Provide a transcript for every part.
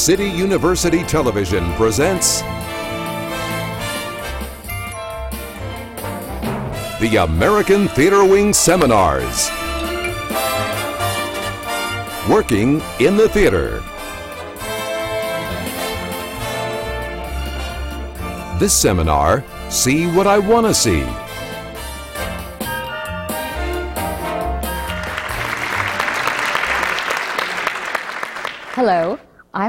City University Television presents the American Theater Wing Seminars. Working in the theater. This seminar, See What I Want to See.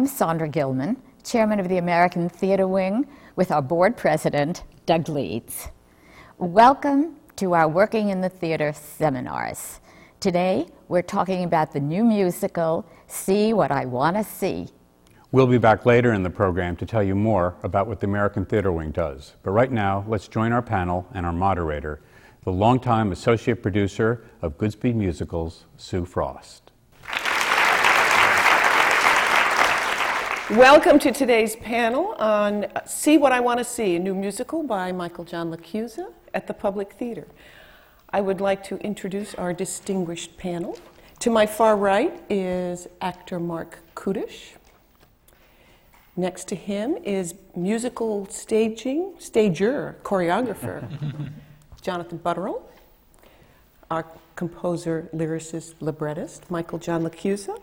I'm Sondra Gilman, Chairman of the American Theater Wing, with our board president, Doug Leeds. Welcome to our Working in the Theater seminars. Today, we're talking about the new musical, See What I Want to See. We'll be back later in the program to tell you more about what the American Theater Wing does. But right now, let's join our panel and our moderator, the longtime associate producer of Goodspeed Musicals, Sue Frost. Welcome to today's panel on See What I Want to See, a new musical by Michael John LaChiusa at the Public Theater. I would like to introduce our distinguished panel. To my far right is actor Marc Kudisch. Next to him is musical staging, stager, choreographer Jonathan Butterell. Our composer, lyricist, librettist Michael John LaChiusa.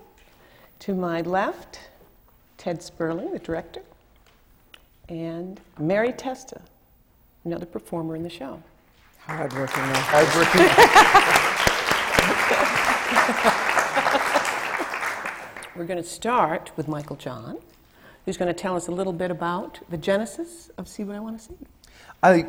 To my left, Ted Sperling, the director, and Mary Testa, another performer in the show. Hardworking. Man. Hardworking. We're going to start with Michael John, who's going to tell us a little bit about the genesis of See What I Want to See. I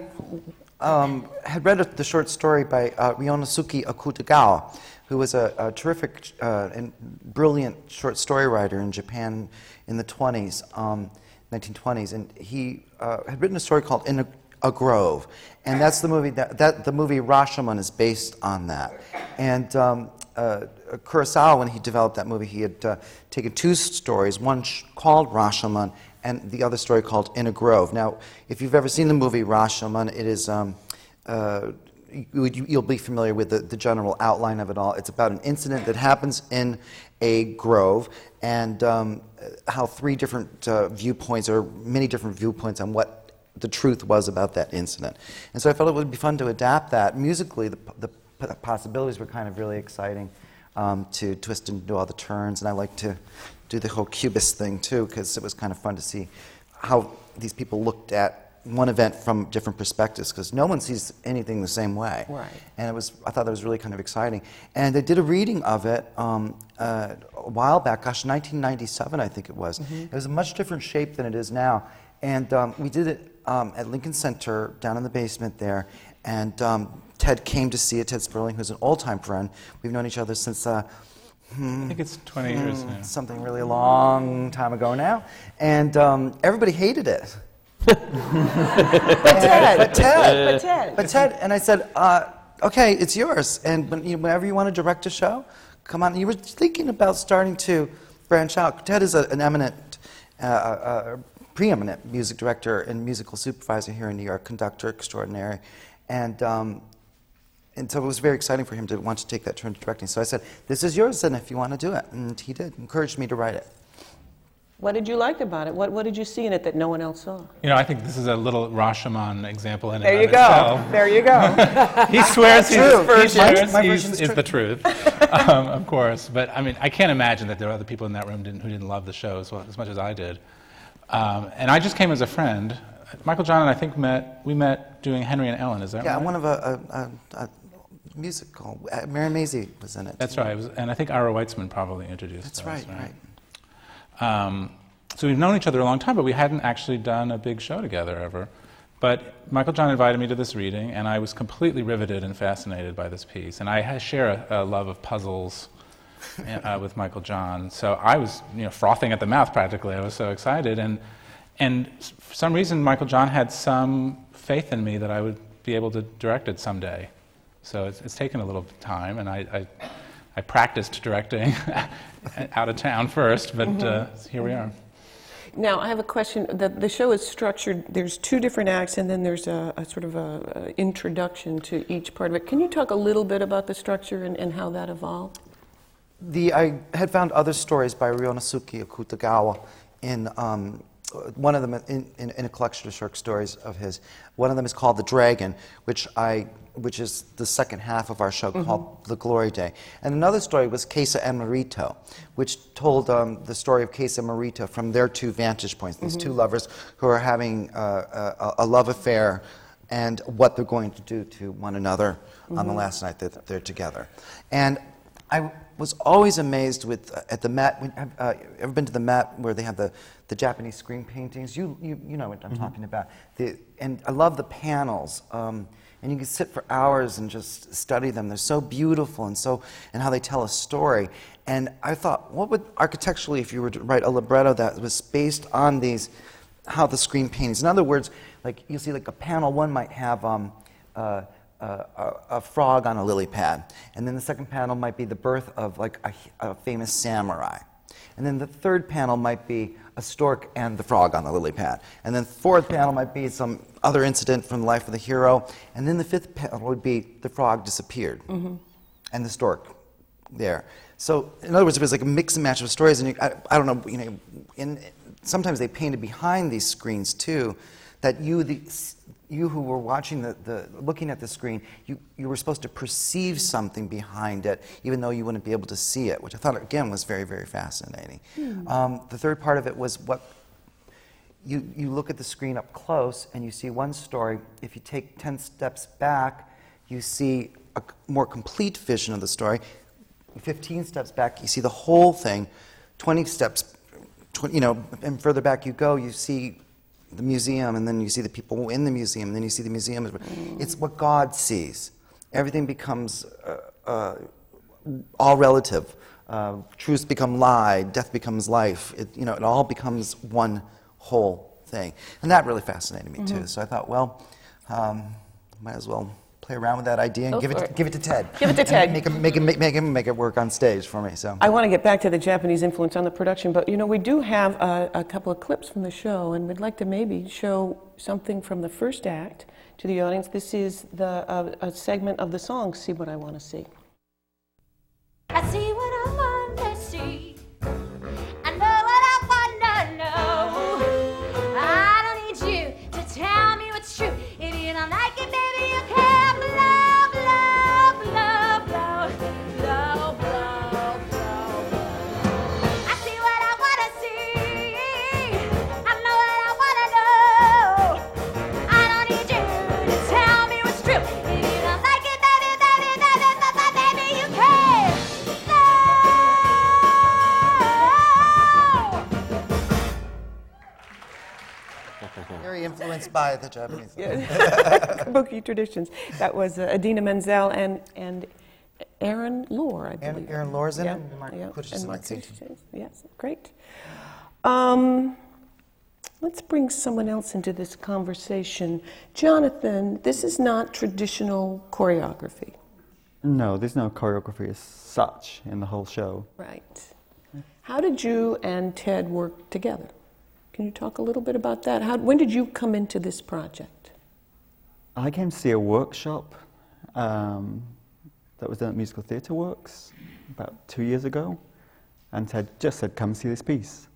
um, had read the short story by uh, Ryunosuke Akutagawa, who was a, a terrific uh, and brilliant short story writer in Japan in the 20s, um, 1920s, and he uh, had written a story called In a, a, Grove, and that's the movie that, that the movie Rashomon is based on that. And um, uh, Kurosawa, when he developed that movie, he had uh, taken two stories, one sh- called Rashomon and the other story called In a Grove. Now, if you've ever seen the movie Rashomon, it is. Um, uh, you, will be familiar with the, the, general outline of it all. It's about an incident that happens in a grove and um, how three different uh, viewpoints, or many different viewpoints on what the truth was about that incident. And so I felt it would be fun to adapt that. Musically, the, the possibilities were kind of really exciting um, to twist and do all the turns, and I like to do the whole cubist thing too, because it was kind of fun to see how these people looked at one event from different perspectives because no one sees anything the same way. Right. And it was, I thought that was really kind of exciting. And they did a reading of it um, uh, a while back, gosh, 1997, I think it was. Mm-hmm. It was a much different shape than it is now. And um, we did it um, at Lincoln Center down in the basement there. And um, Ted came to see it, Ted Sperling, who's an old time friend. We've known each other since. Uh, Hmm, I think it's 20 hmm, years now. Something really long time ago now. And um, everybody hated it. But Ted, but Ted, but Ted, but Ted, and I said, uh, "Okay, it's yours." And when, you whenever you want to direct a show, come on. You were thinking about starting to branch out. Ted is a, an eminent, uh, uh, uh, preeminent music director and musical supervisor here in New York, conductor extraordinary, and. Um, and so it was very exciting for him to want to take that turn to directing. So I said, "This is yours, and if you want to do it." And he did. Encouraged me to write it. What did you like about it? What, what did you see in it that no one else saw? You know, I think this is a little Rashomon example in there you go. Itself. There you go. he swears he's, true. he swears my, my he's, is the truth, um, of course. But I mean, I can't imagine that there are other people in that room didn't, who didn't love the show as, well, as much as I did. Um, and I just came as a friend. Michael John and I think met. We met doing Henry and Ellen. Is that yeah, right? Yeah, one of a, a, a, a musical. Uh, Mary Maisie was in it. That's right. Was, and I think Ira Weitzman probably introduced That's us. right. Right. right. Um, so we've known each other a long time, but we hadn't actually done a big show together ever. But Michael John invited me to this reading, and I was completely riveted and fascinated by this piece. And I share a, a love of puzzles uh, with Michael John, so I was you know, frothing at the mouth practically. I was so excited, and and for some reason, Michael John had some faith in me that I would be able to direct it someday. So it's, it's taken a little time, and I, I, I practiced directing out of town first, but mm-hmm. uh, here we are. Now, I have a question. The, the show is structured, there's two different acts, and then there's a, a sort of a, introduction to each part of it. Can you talk a little bit about the structure and, and how that evolved? The, I had found other stories by Ryunosuke Akutagawa, in um, one of them in, in, in, a collection of short stories of his. One of them is called The Dragon, which I which is the second half of our show mm-hmm. called The Glory Day. And another story was Kesa and Morito, which told um, the story of Kesa and Morito from their two vantage points, these mm-hmm. two lovers who are having uh, a, a, love affair and what they're going to do to one another mm-hmm. on the mm-hmm. last night that they're together. And I was always amazed with uh, at the Met. When, uh, ever been to the Met where they have the, the Japanese screen paintings? You, you, you know what I'm mm-hmm. talking about. The, and I love the panels. Um, and you can sit for hours and just study them. They're so beautiful and so and how they tell a story. And I thought, what would architecturally, if you were to write a libretto that was based on these, how the screen paintings. In other words, like you see, like a panel one might have. Um, uh, a, a, frog on a lily pad. And then the second panel might be the birth of like a, a, famous samurai. And then the third panel might be a stork and the frog on the lily pad. And then the fourth panel might be some other incident from the life of the hero. And then the fifth panel would be the frog disappeared mm-hmm. and the stork there. So in other words, it was like a mix and match of stories. And you, I, I, don't know, you know, in, sometimes they painted behind these screens too, that you, the, you who were watching the, the looking at the screen, you, you were supposed to perceive something behind it, even though you wouldn't be able to see it, which I thought again was very, very fascinating. Hmm. Um, the third part of it was what you, you look at the screen up close and you see one story. If you take 10 steps back, you see a more complete vision of the story. 15 steps back, you see the whole thing. 20 steps, 20, you know, and further back you go, you see the museum, and then you see the people in the museum, and then you see the museum. Mm. It's what God sees. Everything becomes uh, uh, all relative. Uh, truths become lie, death becomes life. It, you know, it all becomes one whole thing. And that really fascinated me, mm-hmm. too. So I thought, well, um, might as well play around with that idea and give it, it, give it to Ted. Give it to Ted. Make him, make, him, make, him make it work on stage for me. So I want to get back to the Japanese influence on the production, but you know we do have a, a couple of clips from the show, and we'd like to maybe show something from the first act to the audience. This is the uh, a segment of the song "See What I Want to See." I see what I influenced by the Japanese. Kabuki traditions. That was uh, Idina Menzel and, and Aaron Lohr, I believe. Aaron, Aaron Lohr's in yeah. it, and Mark yeah. and Mark Yes, great. Um, let's bring someone else into this conversation. Jonathan, this is not traditional choreography. No, there's no choreography as such in the whole show. Right. How did you and Ted work together? Can you talk a little bit about that? How, when did you come into this project? I came to see a workshop um, that was done at Musical Theatre Works about two years ago, and Ted just said, Come see this piece.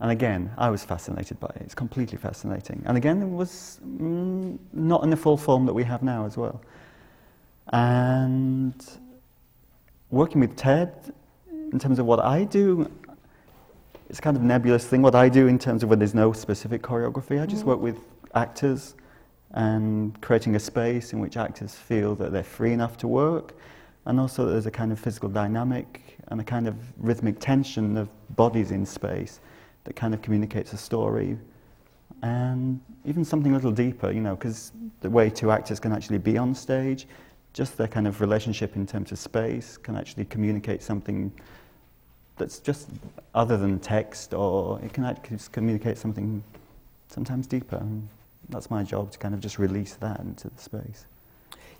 And again, I was fascinated by it. It's completely fascinating. And again, it was mm, not in the full form that we have now as well. And working with Ted, in terms of what I do, it's kind of nebulous thing what I do in terms of when there's no specific choreography. I just mm. work with actors and creating a space in which actors feel that they're free enough to work and also there's a kind of physical dynamic and a kind of rhythmic tension of bodies in space that kind of communicates a story and even something a little deeper, you know, because the way two actors can actually be on stage, just their kind of relationship in terms of space can actually communicate something that's just other than text, or it can actually communicate something sometimes deeper. And that's my job to kind of just release that into the space.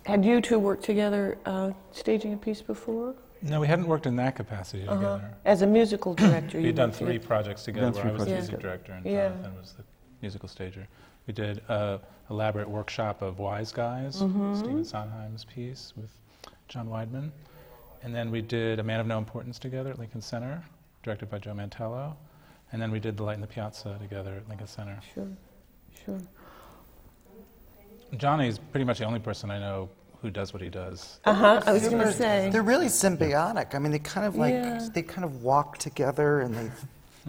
Had you two worked together uh, staging a piece before? No, we hadn't worked in that capacity uh-huh. together. As a musical director, we had done three together. projects together. Where I was the music director and yeah. Jonathan was the musical stager. We did an elaborate workshop of Wise Guys, mm-hmm. Stephen Sondheim's piece with John Weidman. And then we did A Man of No Importance together at Lincoln Center, directed by Joe Mantello. And then we did The Light in the Piazza together at Lincoln Center. Sure, sure. Johnny's pretty much the only person I know who does what he does. Uh huh. I was going to say. They're really symbiotic. I mean, they kind of like Yeah. they kind of walk together and they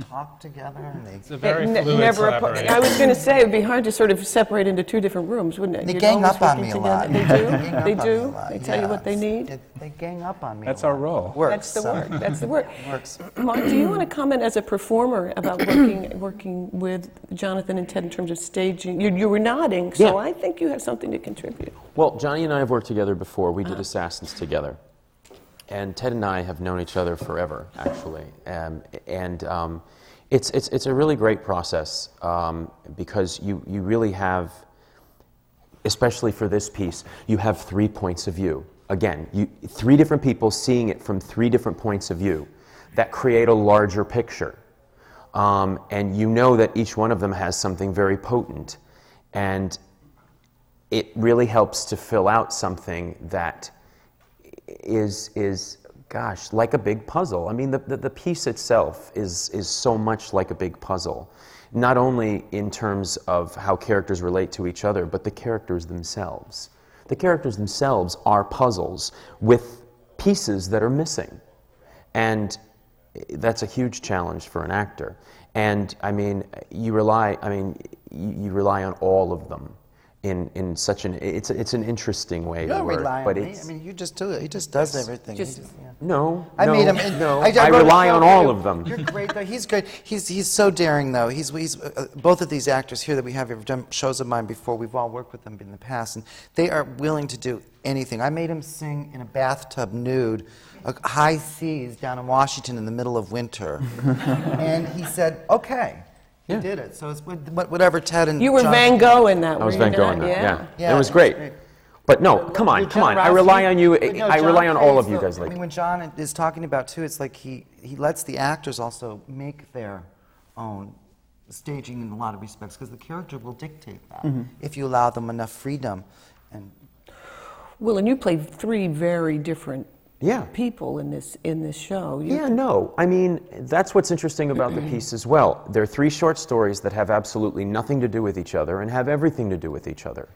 talk together and they. It's a very Ne- fluid never apart. collaboration. I was going to say it'd be hard to sort of separate into two different rooms, wouldn't it? They You're gang always up on working me a together. lot. They Gang do. They on me a do. lot. They tell you what they it's- need. it- they gang up on me. a That's our lot. role. Works. That's the so- work. That's the work. Works. Mark, do you want to comment as a performer about working working with Jonathan and Ted in terms of staging? You, you were nodding, so Yeah. I think you have something to contribute. Well, Johnny and I have worked together before. We did uh-huh. Assassins together. And Ted and I have known each other forever, actually. Um, and um, it's, it's, it's a really great process um, because you, you really have, especially for this piece, you have three points of view. Again, you, three different people seeing it from three different points of view that create a larger picture. Um, and you know that each one of them has something very potent. And it really helps to fill out something that is is gosh like a big puzzle. I mean the, the, the piece itself is is so much like a big puzzle not only in terms of how characters relate to each other but the characters themselves. The characters themselves are puzzles with pieces that are missing. And that's a huge challenge for an actor. And i mean you rely i mean you, you rely on all of them in, in such an it's it's an interesting way You to don't work rely but on me. I mean, you just do it. He just does everything. He just- yeah. no I no, made him. no I, I, wrote a rely on all you. of them You're great though. He's great. He's he's so daring though. He's he's uh, both of these actors here that we have have done shows of mine before. We've all worked with them in the past, and they are willing to do anything. I made him sing in a bathtub nude, uh, high seas down in Washington in the middle of winter, and he said, "Okay." He Yeah. did it. So it's what- what- whatever Ted and You were John- Van Gogh in that. I was were you Van Gogh not? in that yeah, Yeah, it was great great. but no come on Well, come on I rely Ralphie- on you but no, I John rely on all plays of you the- guys I like mean, when John is talking about too, it's like he, he lets the actors also make their own staging in a lot of respects because the character will dictate that Mm-hmm. if you allow them enough freedom. And Well, and you played three very different Yeah. people in this in this show. You- Yeah, no. I mean, that's what's interesting about the piece as well. There are three short stories that have absolutely nothing to do with each other and have everything to do with each other.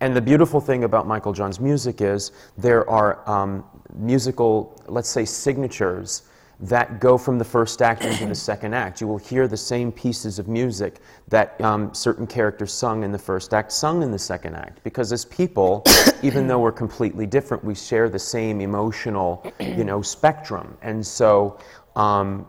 And the beautiful thing about Michael John's music is there are um, musical, let's say, signatures that go from the first act into the second act. You will hear the same pieces of music that um, certain characters sung in the first act, sung in the second act. Because as people, even though we're completely different, we share the same emotional, you know, spectrum. And so, um,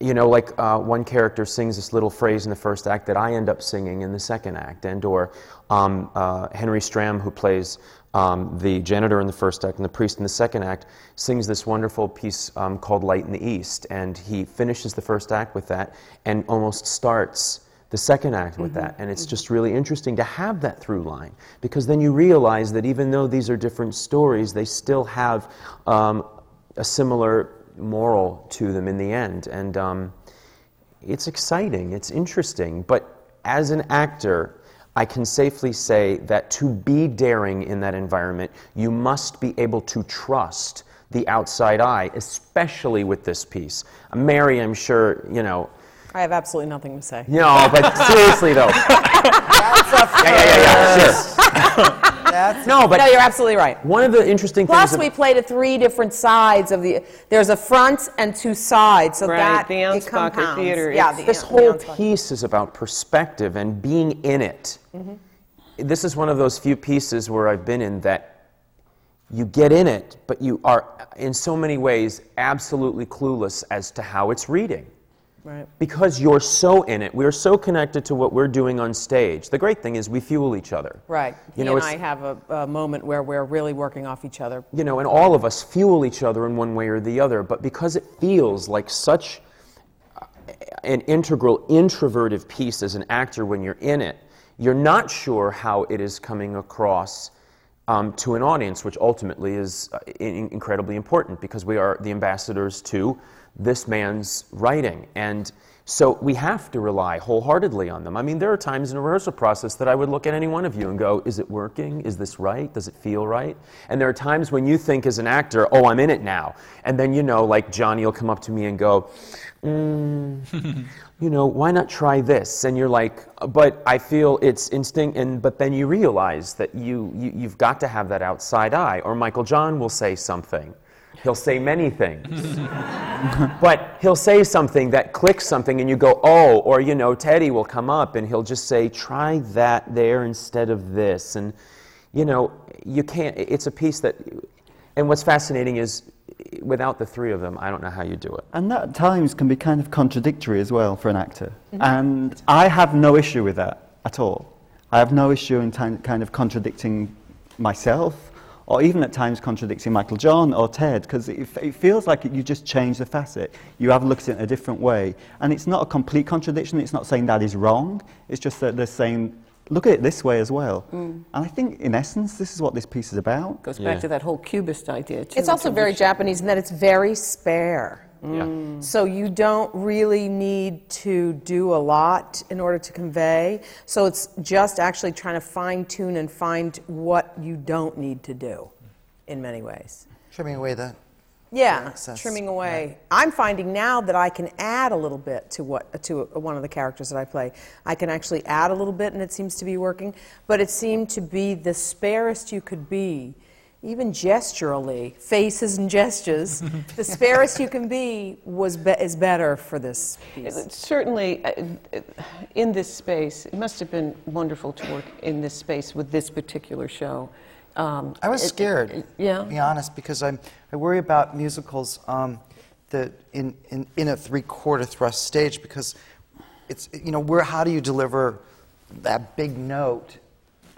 you know, like uh, one character sings this little phrase in the first act that I end up singing in the second act, and or um, uh, Henry Stram, who plays um, the janitor in the first act and the priest in the second act, sings this wonderful piece um, called "Light in the East," and he finishes the first act with that, and almost starts the second act with that. And it's just really interesting to have that through line because then you realize that even though these are different stories, they still have um, a similar moral to them in the end. And um, it's exciting, it's interesting. But as an actor, I can safely say that to be daring in that environment, you must be able to trust the outside eye, especially with this piece. Mary, I'm sure, you know, I have absolutely nothing to say. no, but seriously though. yeah, yeah, yeah, yeah, sure. that's No, but no, you're absolutely right. one of the interesting Plus, things. Plus, we played at three different sides of the. There's a front and two sides, so Right, that the it Anspacher compounds. Theater, Yeah, the, this the whole Anspacher. piece is about perspective and being in it. Mm-hmm. This is one of those few pieces where I've been in that you get in it, but you are, in so many ways, absolutely clueless as to how it's reading. Right. Because you're so in it. We're so connected to what we're doing on stage. The great thing is we fuel each other. Right. You he know, and I have a, a moment where we're really working off each other. you know, and all of us fuel each other in one way or the other, but because it feels like such an integral introverted piece as an actor when you're in it, you're not sure how it is coming across um, to an audience, which ultimately is uh, in- incredibly important because we are the ambassadors to this man's writing. And So we have to rely wholeheartedly on them. I mean, there are times in a rehearsal process that I would look at any one of you and go, is it working? Is this right? Does it feel right? And there are times when you think as an actor, oh, I'm in it now. And then, you know, like Johnny will come up to me and go, mm, you know, why not try this? And you're like, but I feel it's instinct, and but then you realize that you, you you've got to have that outside eye. Or Michael John will say something. He'll say many things. but he'll say something that clicks something and you go, oh, or you know, Teddy will come up and he'll just say, try that there instead of this. And you know, you can't, it's a piece that, and what's fascinating is without the three of them, I don't know how you do it. And that at times can be kind of contradictory as well for an actor. Mm-hmm. And I have no issue with that at all. I have no issue in time, kind of contradicting myself or even at times contradicting Michael John or Ted because it, it feels like you just change the facet. You have looked at it in a different way. And it's not a complete contradiction. It's not saying that is wrong. It's just that they're saying, look at it this way as well. Mm. And I think in essence, this is what this piece is about. Goes Yeah. back to that whole cubist idea, too. It's also very Japanese in that it's very spare. Yeah. Mm. So you don't really need to do a lot in order to convey. So it's just actually trying to fine tune and find what you don't need to do in many ways. Trimming away the Yeah, excess, trimming away. I'm finding now that I can add a little bit to what to one of the characters that I play. I can actually add a little bit, and it seems to be working. But it seemed to be the sparest you could be, even gesturally, faces and gestures. the sparest you can be was be- is better for this piece. It- Certainly, uh, uh, in this space, it must have been wonderful to work in this space with this particular show. Um, I was it- scared, it- yeah. to be honest, because I'm, I worry about musicals um, that in, in, in a three-quarter thrust stage because it's, you know, where, how do you deliver that big note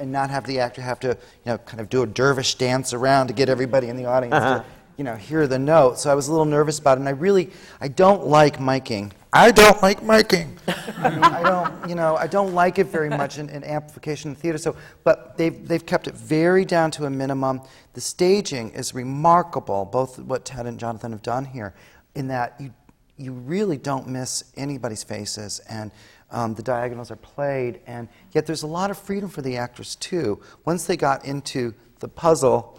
and not have the actor have to, you know, kind of do a dervish dance around to get everybody in the audience to, uh-huh. you know, hear the note. So I was a little nervous about it, and I really, I don't like miking. I don't like miking. I don't, you know, I don't like it very much in, in amplification in theater. So, but they've they've kept it very down to a minimum. The staging is remarkable, both what Ted and Jonathan have done here, in that you you really don't miss anybody's faces, and um, the diagonals are played, and yet there's a lot of freedom for the actors too. Once they got into the puzzle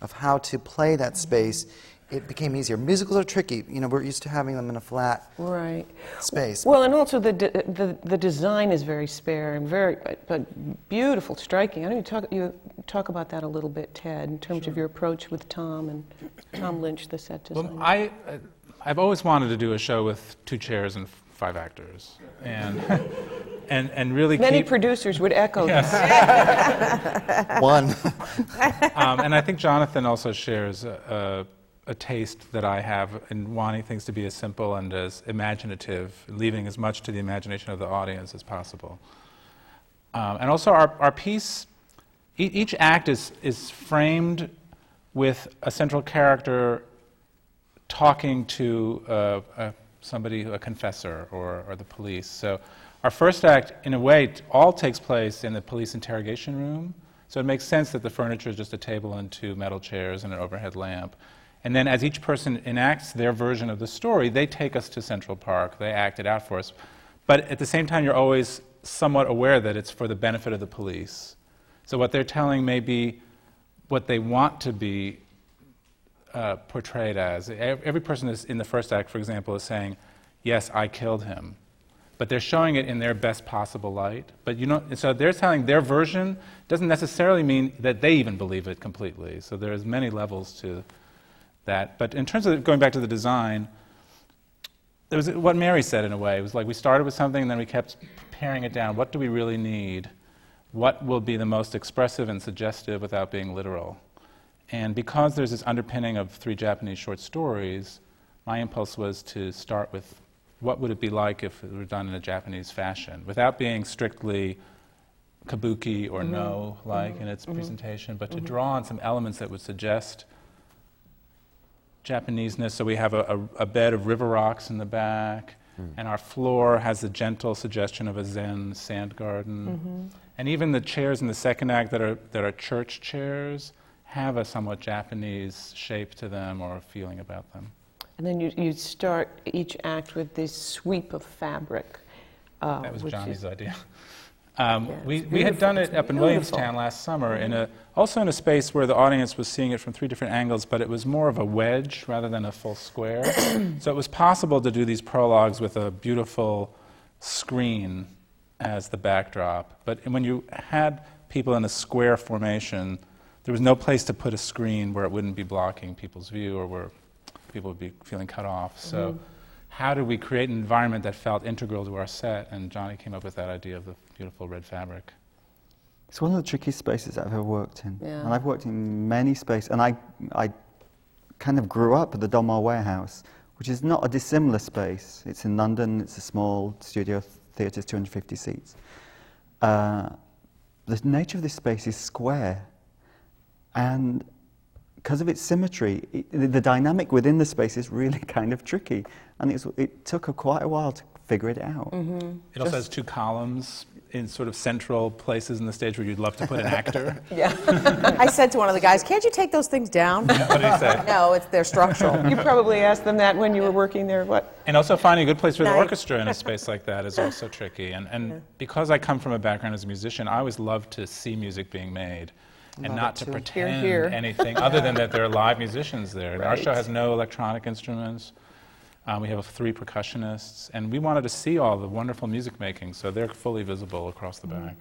of how to play that space, it became easier. Musicals are tricky. You know, we're used to having them in a flat Right. space. Well, and also the, de- the, the design is very spare and very, but beautiful, striking. I don't know you talk, you talk about that a little bit, Ted, in terms of your approach with Tom and Tom Lynch, the set designer. Well, I, uh, I've always wanted to do a show with two chairs and five actors, and and and really Many keep. producers would echo this. One. um, and I think Jonathan also shares a, a, a taste that I have in wanting things to be as simple and as imaginative, leaving as much to the imagination of the audience as possible. Um, and also, our, our piece, e- each act is, is framed with a central character talking to uh, uh, somebody, a confessor, or, or the police. So, our first act, in a way, all takes place in the police interrogation room. So, it makes sense that the furniture is just a table and two metal chairs and an overhead lamp. And then, as each person enacts their version of the story, they take us to Central Park. They act it out for us. But at the same time, you're always somewhat aware that it's for the benefit of the police. So, what they're telling may be what they want to be uh, portrayed as. Every person is, in the first act, for example, is saying, Yes, I killed him. But they're showing it in their best possible light. But you know, so they're telling their version doesn't necessarily mean that they even believe it completely. So there's many levels to that. But in terms of going back to the design, it was what Mary said in a way. It was like we started with something and then we kept paring it down. What do we really need? What will be the most expressive and suggestive without being literal? And because there's this underpinning of three Japanese short stories, my impulse was to start with what would it be like if it were done in a Japanese fashion, without being strictly kabuki or mm-hmm. no like in mm-hmm. its mm-hmm. presentation, but to draw on some elements that would suggest Japaneseness. So we have a, a, a bed of river rocks in the back, hmm. and our floor has a gentle suggestion of a Zen sand garden. And even the chairs in the second act that are, that are church chairs have a somewhat Japanese shape to them or a feeling about them. And then you, you start each act with this sweep of fabric. Uh, That was Johnny's is- idea. Um, Yeah, we, we had done it up in Williamstown last summer, in a, also in a space where the audience was seeing it from three different angles, but it was more of a wedge rather than a full square. so it was possible to do these prologues with a beautiful screen as the backdrop. But when you had people in a square formation, there was no place to put a screen where it wouldn't be blocking people's view or where people would be feeling cut off. So, how did we create an environment that felt integral to our set? And Johnny came up with that idea of the beautiful red fabric. It's one of the trickiest spaces I've ever worked in. Yeah. And I've worked in many spaces. And I, I kind of grew up at the Donmar Warehouse, which is not a dissimilar space. It's in London, it's a small studio theatre, 250 seats. Uh, the nature of this space is square. And because of its symmetry, it, the, the dynamic within the space is really kind of tricky. And it's, it took a, quite a while to figure it out. Mm-hmm. It also has two columns in sort of central places in the stage where you'd love to put an actor. Yeah. I said to one of the guys, "Can't you take those things down?" what did he say? no, it's they're structural. You probably asked them that when you were working there, what? And also finding a good place for the orchestra in a space like that is also tricky. And, and because I come from a background as a musician, I always love to see music being made and Love not to too. pretend Hear, hear. anything other than that there are live musicians there. And Our show has no electronic instruments. Um, we have three percussionists, and we wanted to see all the wonderful music making, so they're fully visible across the back.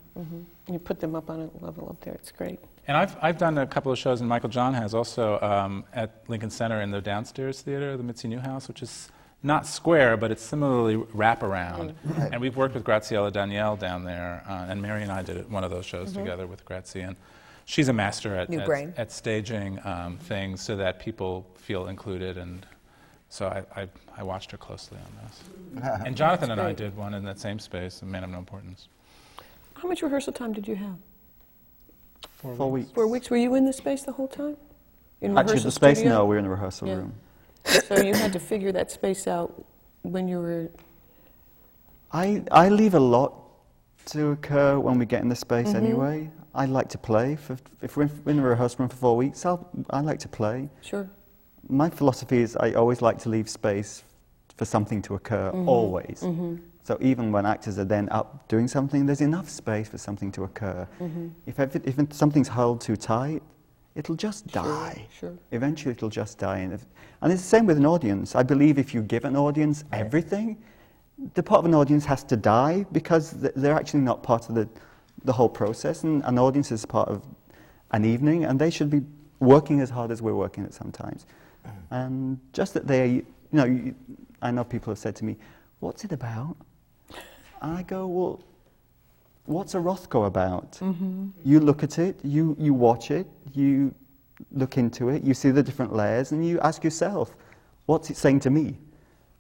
You put them up on a level up there. It's great. And I've, I've done a couple of shows, and Michael John has also um, at Lincoln Center in the downstairs theater, the Mitzi Newhouse, which is not square, but it's similarly wraparound. And we've worked with Graciela Daniele down there, uh, and Mary and I did one of those shows together with Grazie. And she's a master at, at, at staging um, things so that people feel included. And so I, I, I watched her closely on this. and Jonathan and I did one in that same space, A Man of No Importance. How much rehearsal time did you have? Four weeks. Four weeks. Were you in the space the whole time? In Actually, rehearsal the space, studio? no, we were in the rehearsal Yeah. room. So you had to figure that space out when you were. I, I leave a lot to occur when we get in the space Mm-hmm. anyway. I like to play. For, if we're in a rehearsal room for four weeks, I'll, I like to play. Sure. My philosophy is I always like to leave space for something to occur, Mm-hmm. always. So even when actors are then up doing something, there's enough space for something to occur. Mm-hmm. If, ev- if something's held too tight, it'll just die. sure. Eventually, it'll just die. And, if, and it's the same with an audience. I believe if you give an audience everything, the part of an audience has to die because they're actually not part of the, the whole process. And an audience is part of an evening, and they should be working as hard as we're working at sometimes. Mm-hmm. And just that they, you know, you, I know people have said to me, "What's it about?" And I go, "Well, what's a Rothko about? Mm-hmm. You look at it, you, you watch it, you look into it, you see the different layers, and you ask yourself, what's it saying to me?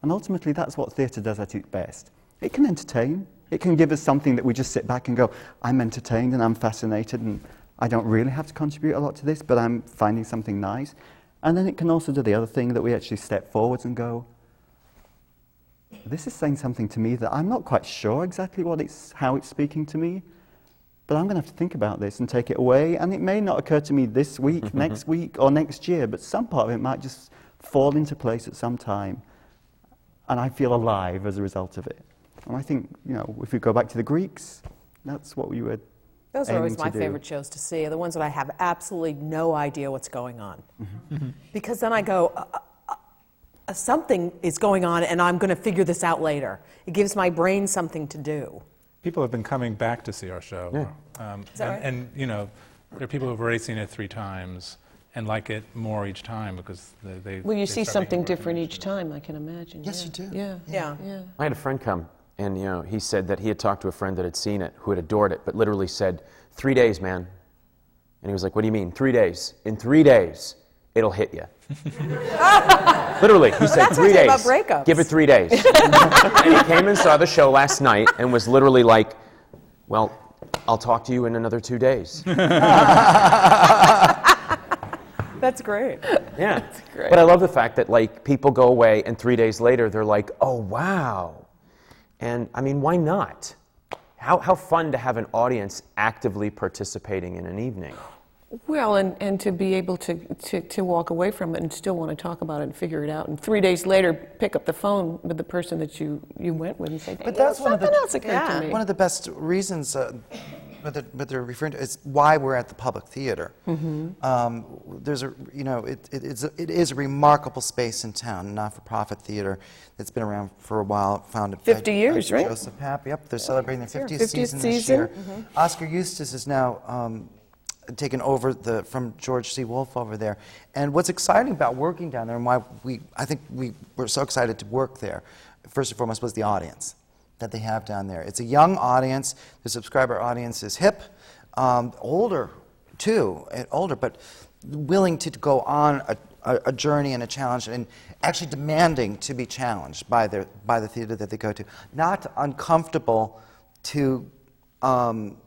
And ultimately, that's what theatre does at its best. It can entertain. It can give us something that we just sit back and go, I'm entertained and I'm fascinated, and I don't really have to contribute a lot to this, but I'm finding something nice. And then it can also do the other thing that we actually step forwards and go, this is saying something to me that I'm not quite sure exactly what it's, how it's speaking to me, but I'm going to have to think about this and take it away. And it may not occur to me this week, next week, or next year, but some part of it might just fall into place at some time. And I feel alive as a result of it. And I think, you know, if we go back to the Greeks, that's what we were. Those are always my do. favorite shows to see, are the ones that I have absolutely no idea what's going on. Mm-hmm. Because then I go, uh, uh, uh, something is going on and I'm going to figure this out later. It gives my brain something to do. People have been coming back to see our show. Um, that and, right? and, you know, there are people who've already seen it three times and like it more each time because they. they Well, you they see something different each time, I can imagine. Yes, yeah. you do. Yeah. Yeah. Yeah. I had a friend come, and you know, he said that he had talked to a friend that had seen it, who had adored it, but literally said, three days, man. And he was like, what do you mean? Three days. In three days, it'll hit you. literally, he said, That's three days. about breakups. Give it three days. and he came and saw the show last night and was literally like, well, I'll talk to you in another two days. That's great. Yeah. That's great. But I love the fact that like people go away and three days later they're like, oh wow. And I mean, why not? How, how fun to have an audience actively participating in an evening. Well, and, and to be able to, to, to walk away from it and still want to talk about it and figure it out, and three days later pick up the phone with the person that you, you went with and say, But "You know, that's one of the- else occurred Yeah. to me. One of the best reasons uh, what, they're, what they're referring to is why we're at the public theater. Mm-hmm. Um, there's a, you know, it, it, is a, it is a remarkable space in town, a not-for-profit theater that's been around for a while, founded 50 by years, uh, right? Joseph Papp. Yep, they're celebrating their 50th, 50th season, this season. year. Oskar Eustis is now um, taken over the, from George C. Wolfe over there. And what's exciting about working down there and why we, I think we were so excited to work there, first and foremost, was the audience that they have down there. It's a young audience. The subscriber audience is hip, um, older too, and older, but willing to go on a, a, a journey and a challenge and actually demanding to be challenged by, their, by the theater that they go to. Not uncomfortable to um,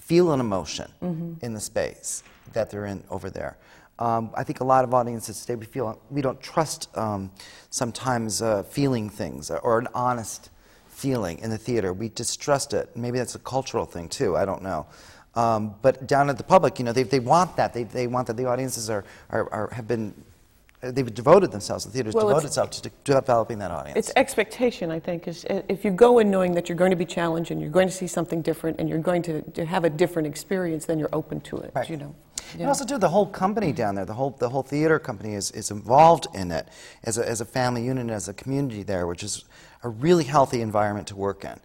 feel an emotion in the space that they're in over there. Um, I think a lot of audiences today we feel we don't trust um, sometimes uh, feeling things or an honest feeling in the theater. We distrust it. Maybe that's a cultural thing too. I don't know. Um, but down at the public, you know, they, they want that. They, they want that the audiences are, are, are have been uh, they've devoted themselves. The theater's Well, devoted itself to, developing that audience. It's expectation, I think, is if you go in knowing that you're going to be challenged and you're going to see something different and you're going to, to have a different experience, then you're open to it, Right. you know. And also, too, the whole company down there, the whole, the whole theater company is, is involved in it as a, as a family unit, as a community there, which is a really healthy environment to work in.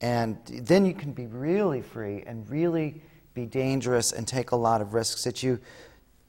And then you can be really free and really be dangerous and take a lot of risks that you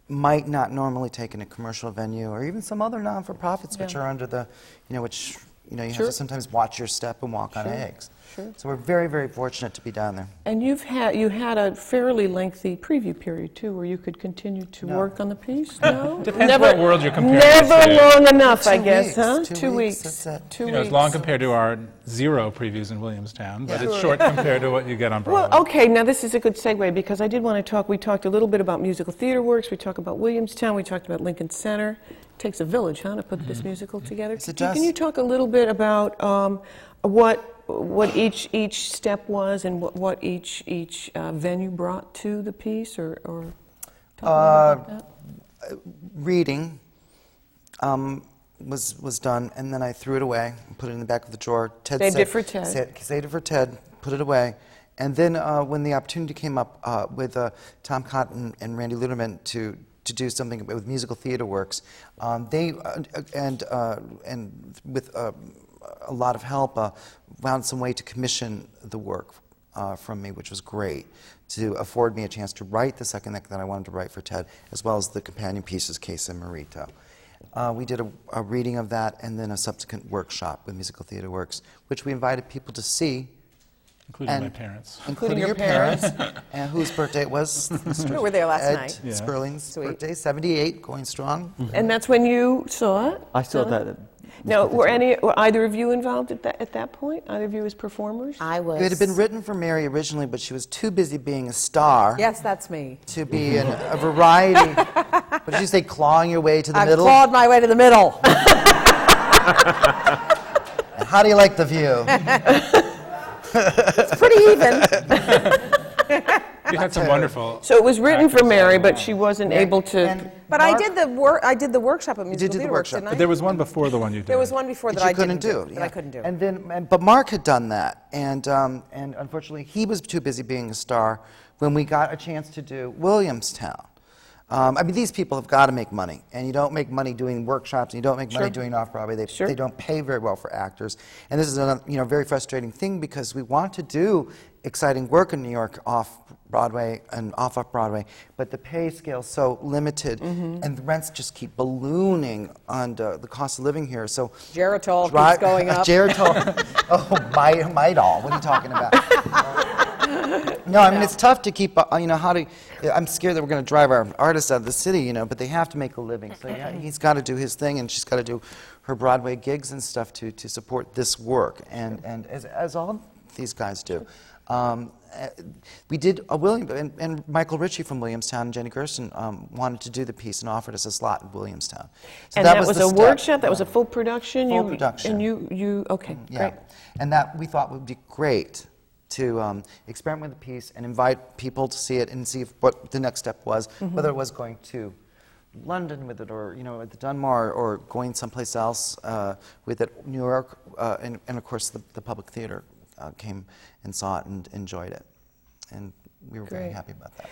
might not normally take in a commercial venue or even some other non-for-profits which are under the, you know, which, you know, you Sure. have to sometimes watch your step and walk on eggs. Sure. So we're very, very fortunate to be down there. And you've had, you had a fairly lengthy preview period, too, where you could continue to No. work on the piece? No? Depends what world you're comparing Never to. long enough, I guess, weeks, huh? two weeks, that's it. Two You know, weeks. it's long compared to our zero previews in Williamstown, but it's short compared to what you get on Broadway. Well, okay, now this is a good segue because I did want to talk. We talked a little bit about musical theater works. We talked about Williamstown. We talked about Lincoln Center. takes a village, huh, to put this musical together. Yes, it Can- Can you talk a little bit about um, what what each each step was and what, what each each uh, venue brought to the piece, or, or Uh, reading um, was was done, and then I threw it away and put it in the back of the drawer. Ted Saved said, it for Ted. Said, saved it for Ted. Put it away. And then uh, when the opportunity came up uh, with uh, Tom Cotton and Randy Luderman to to do something with musical theater works, um, they uh, and uh, and with uh, a lot of help uh, found some way to commission the work uh, from me, which was great, to afford me a chance to write the second act that I wanted to write for Ted, as well as the companion pieces, Kesa and Morito. Uh, we did a, a reading of that and then a subsequent workshop with Musical Theater Works, which we invited people to see. Including my parents. Including, your your parents, and whose birthday it was. We were there last Ed night. Yeah. Sperling's Sweet. birthday, 78, going strong. And that's when you saw it. I saw Huh? that. At Now, were any were either of you involved at that at that point? Either of you as performers? I was. It had been written for Mary originally, but she was too busy being a star Yes, that's me. to be in a variety. what did you say, clawing your way to the I've middle? clawed my way to the middle. How do you like the view? it's pretty even. You had some wonderful. So it was written for Mary, but she wasn't able to. And But I did the work. I did the workshop at Musical do the Theater Works, workshop. didn't I? But there was one before the one you did. There was one before that you I couldn't didn't do. That yeah. I couldn't do. And then, and, but Mark had done that, and um, and unfortunately, he was too busy being a star when we got a chance to do Williamstown. Um, I mean, these people have got to make money, and you don't make money doing workshops, and you don't make money doing off Broadway. They, Sure. they don't pay very well for actors, and this is a you know very frustrating thing because we want to do exciting work in New York off Broadway and off off Broadway, but the pay scale's so limited, Mm-hmm. and the rents just keep ballooning on the cost of living here. So Geritol Dri- keeps going up. Geritol. oh, my, Midol. What are you talking about? no, I mean it's tough to keep. Uh, you know how to. I'm scared that we're going to drive our artists out of the city. You know, but they have to make a living. So yeah, he's got to do his thing, and she's got to do her Broadway gigs and stuff to to support this work, and and as as all these guys do. Um, we did a William and, and Michael Ritchie from Williamstown and Jenny Gersten um, wanted to do the piece and offered us a slot in Williamstown. So and that, was, the a step. workshop. That was a full production. Full you, production. And you, you, okay, Yeah, great. and that we thought would be great to um, experiment with the piece and invite people to see it and see if, what the next step was, whether it was going to London with it, or you know, at the Donmar, or going someplace else uh, with it, New York, uh, and, and of course the, the public theater uh, came and saw it and enjoyed it, and we were very happy about that.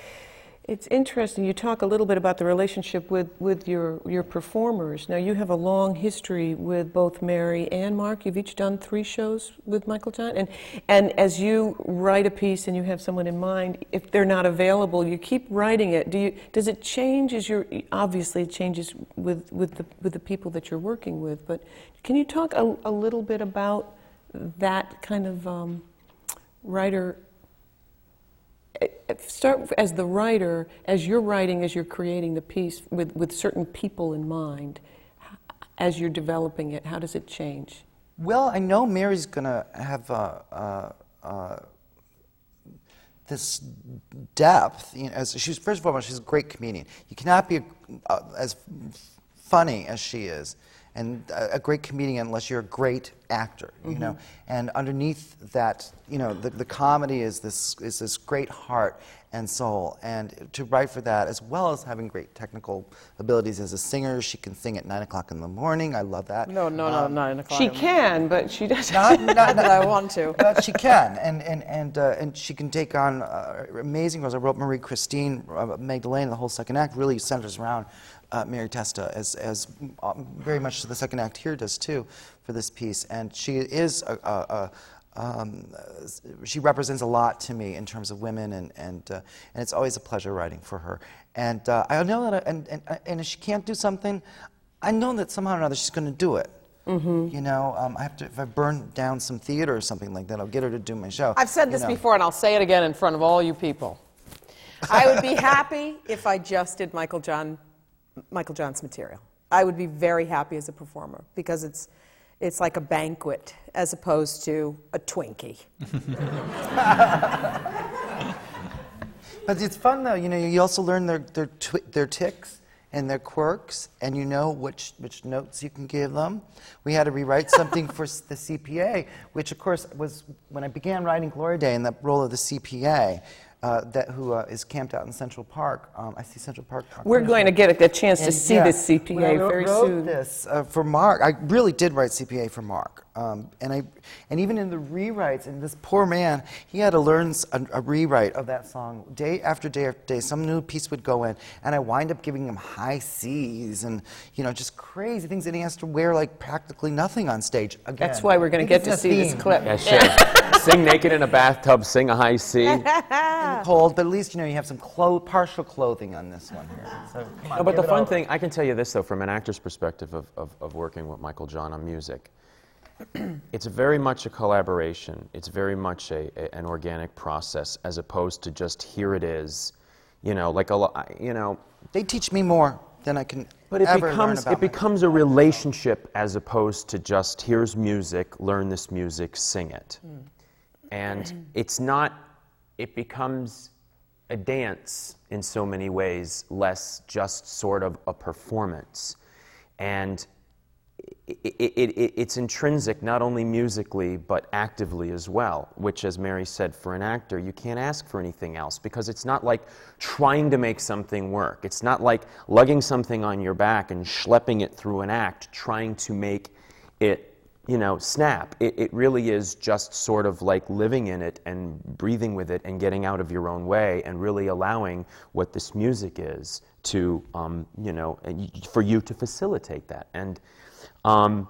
It's interesting. You talk a little bit about the relationship with, with your, your performers. Now, you have a long history with both Mary and Mark. You've each done three shows with Michael John. And, and as you write a piece and you have someone in mind, if they're not available, you keep writing it. Do you, does it change as you're, obviously it changes with, with, the, with the people that you're working with, but can you talk a, a little bit about that kind of um, writer uh, start as the writer, as you're writing, as you're creating the piece with, with certain people in mind, as you're developing it, how does it change? Well, I know Mary's gonna have uh, uh, uh, this depth. You know, as she's first of all, she's a great comedian. You cannot be uh, as funny as she is, and a, a great comedian unless you're a great actor. You know, and underneath that, you know, the, the comedy is this is this great heart and soul. And to write for that, as well as having great technical abilities as a singer, she can sing at nine o'clock in the morning. I love that. No, no, no, nine o'clock. She can, but she doesn't. Not, not, Not that I want to. but she can, and and and uh, and she can take on uh, amazing roles. I wrote Marie Christine, uh, Magdalene. The whole second act really centers around uh, Mary Testa, as as um, very much the second act here does too, for this piece. And she is a. a, a um, uh, she represents a lot to me in terms of women, and and uh, and it's always a pleasure writing for her. And uh, I know that, I, and, and and if she can't do something, I know that somehow or another she's going to do it. Mm-hmm. You know, um, I have to. If I burn down some theater or something like that, I'll get her to do my show. I've said you this know. before, and I'll say it again in front of all you people. I would be happy if I just did Michael John, Michael John's material. I would be very happy as a performer because it's, it's like a banquet as opposed to a Twinkie. But it's fun though. You know, you also learn their their twi- their ticks and their quirks, and you know which which notes you can give them. We had to rewrite something for the CPA, which of course was when I began writing Glory Day in the role of the CPA. Uh, that who uh, is camped out in Central Park? Um, I see Central Park. We're going to get a, a chance to see yeah, this CPA when I wrote, very wrote soon. this uh, for Marc. I really did write CPA for Marc, um, and I, and even in the rewrites, and this poor man, he had to learn a rewrite of that song day after day after day. Some new piece would go in, and I wind up giving him high C's and you know just crazy things, and he has to wear like practically nothing on stage. Again, That's why we're going to get to it's a see this clip. Yeah, sure. sing naked in a bathtub, sing a high C. In the cold, but at least you know you have some clo- partial clothing on this one here. So come on, No, but the fun over. thing, I can tell you this though, from an actor's perspective of, of, of working with Michael John on music, it's very much a collaboration. It's very much a, a- an organic process as opposed to just here it is, you know, like a lo- I- you know. They teach me more than I can But it becomes it becomes a relationship as opposed to just here's music, learn this music, sing it. Mm. And mm. it's not it becomes a dance in so many ways, less just sort of a performance. And it, it, it, it's intrinsic not only musically but actively as well which as mary said for an actor you can't ask for anything else because it's not like trying to make something work it's not like lugging something on your back and schlepping it through an act trying to make it you know snap it, it really is just sort of like living in it and breathing with it and getting out of your own way and really allowing what this music is to um, you know and y- for you to facilitate that and um,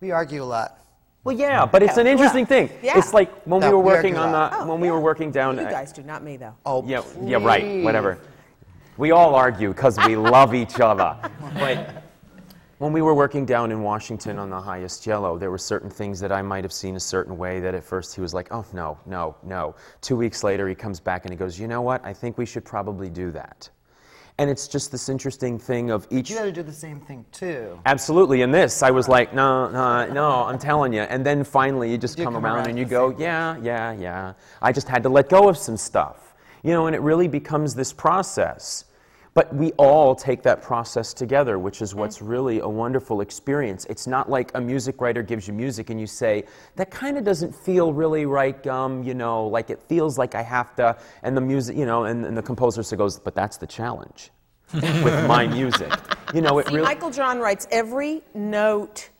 We argue a lot. well, yeah, but it's an interesting thing. Yeah. It's like when we were working argue on a the lot. when we Oh, were working down. You guys do, not me though. Oh, yeah, yeah, right, whatever. We all argue because we love each other. But when we were working down in Washington on the highest yellow, there were certain things that I might have seen a certain way that at first he was like, oh, no, no, no. Two weeks later, he comes back and he goes, you know what? I think we should probably do that. And it's just this interesting thing of each. You had to do the same thing too. Absolutely. In this, I was like, no, no, no, I'm telling you. And then finally, you just You come, come around, around and you go, yeah, yeah, yeah. I just had to let go of some stuff. You know, and it really becomes this process. But we all take that process together, which is what's really a wonderful experience. It's not like a music writer gives you music and you say, that kind of doesn't feel really like, um, you know, like it feels like I have to, and the music, you know, and, and the composer so goes, but that's the challenge with my music. You know, it See, really. Michael John writes every note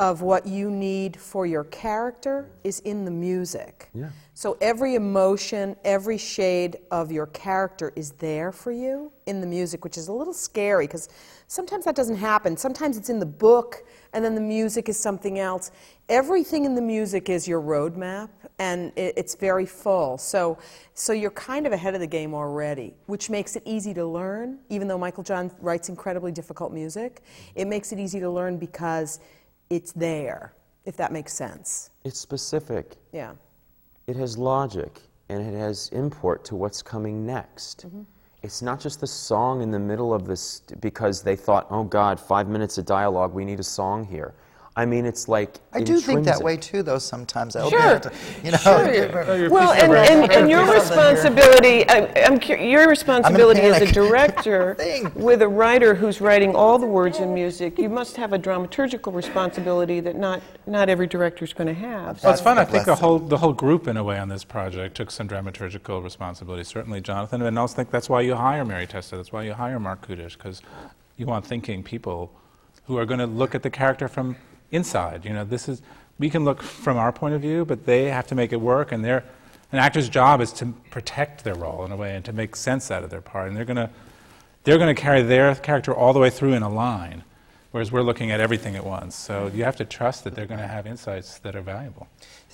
of what you need for your character is in the music. Yeah. So every emotion, every shade of your character is there for you in the music, which is a little scary because sometimes that doesn't happen. Sometimes it's in the book and then the music is something else. Everything in the music is your roadmap and it, it's very full. So, so you're kind of ahead of the game already, which makes it easy to learn. Even though Michael John writes incredibly difficult music, it makes it easy to learn because it's there, if that makes sense. It's specific. Yeah. It has logic and it has import to what's coming next. Mm-hmm. It's not just the song in the middle of this because they thought, oh God, five minutes of dialogue, we need a song here. I mean, it's like. I do think that way too, though. Sometimes I Sure. hope you know. Oh, Well, and, and, and your responsibility, I, I'm your responsibility as a director with a writer who's writing all the words in music, you must have a dramaturgical responsibility that not, not every director is going to have. Well, it's fun. I think the whole the whole group, in a way, on this project took some dramaturgical responsibility. Certainly, Jonathan, and I also think that's why you hire Mary Testa. That's why you hire Marc Kudisch, because you want thinking people who are going to look at the character from inside. You know, this is we can look from our point of view, but they have to make it work, and they're an actor's job is to protect their role in a way and to make sense out of their part, and they're going to they're to carry their character all the way through in a line. Whereas we're looking at everything at once. So you have to trust that they're going to have insights that are valuable.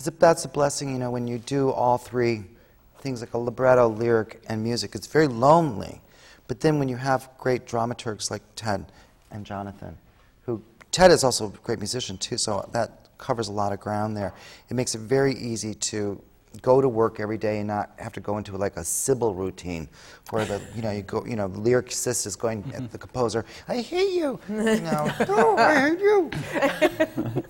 A, that's a blessing, you know, when you do all three things like a libretto, lyric, and music. It's very lonely. But then when you have great dramaturgs like Ted and Jonathan, Ted is also a great musician too, so that covers a lot of ground there. It makes it very easy to go to work every day and not have to go into like a Sybil routine where the you know you go you know lyricist is going at the composer I hate you you know oh I hate you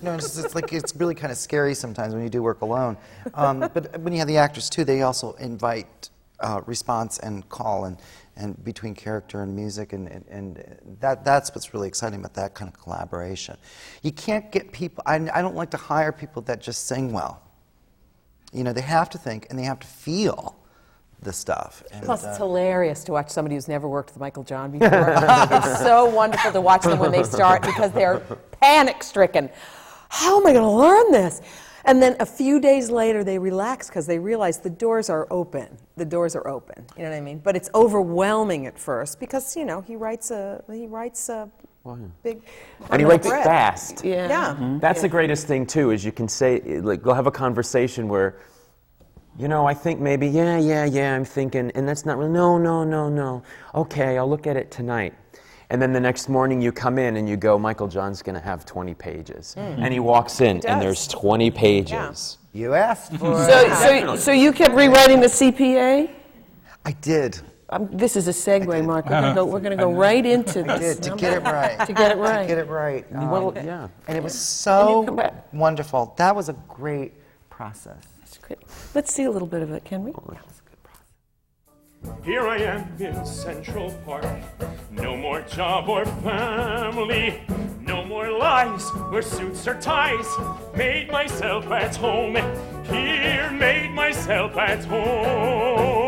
no, it's, it's like it's really kind of scary sometimes when you do work alone. Um, but when you have the actors too, they also invite uh, response and call and, and between character and music, and, and, and that, that's what's really exciting about that kind of collaboration. You can't get people. I, I don't like to hire people that just sing well. You know, they have to think and they have to feel the stuff. And, Plus, uh, it's hilarious to watch somebody who's never worked with Michael John before. it's so wonderful to watch them when they start because they're panic stricken. How am I going to learn this? And then a few days later, they relax because they realize the doors are open. The doors are open. You know what I mean? But it's overwhelming at first because you know he writes a he writes a big And he writes bread. fast. Yeah. Yeah. Mm-hmm. That's the greatest thing too, is you can say, like, go have a conversation where, you know, I think maybe, yeah, yeah, yeah, I'm thinking, and that's not really, no, no, no, no. Okay, I'll look at it tonight. And then the next morning you come in and you go, Michael John's going to have 20 pages. And he walks in does. and there's 20 pages. you asked for it. So, so, so you kept rewriting the CPA? I did. Um, this is a segue, Marc. We're going to go, gonna go right into I this. did to get it right. To get it right. To get it right. Well, Um, yeah. And it was And you come so wonderful. That was a great process. That's great. Let's see a little bit of it, can we? Here I am in Central Park. No more job or family. No more lies where suits or ties. Made myself at home. Here, made myself at home.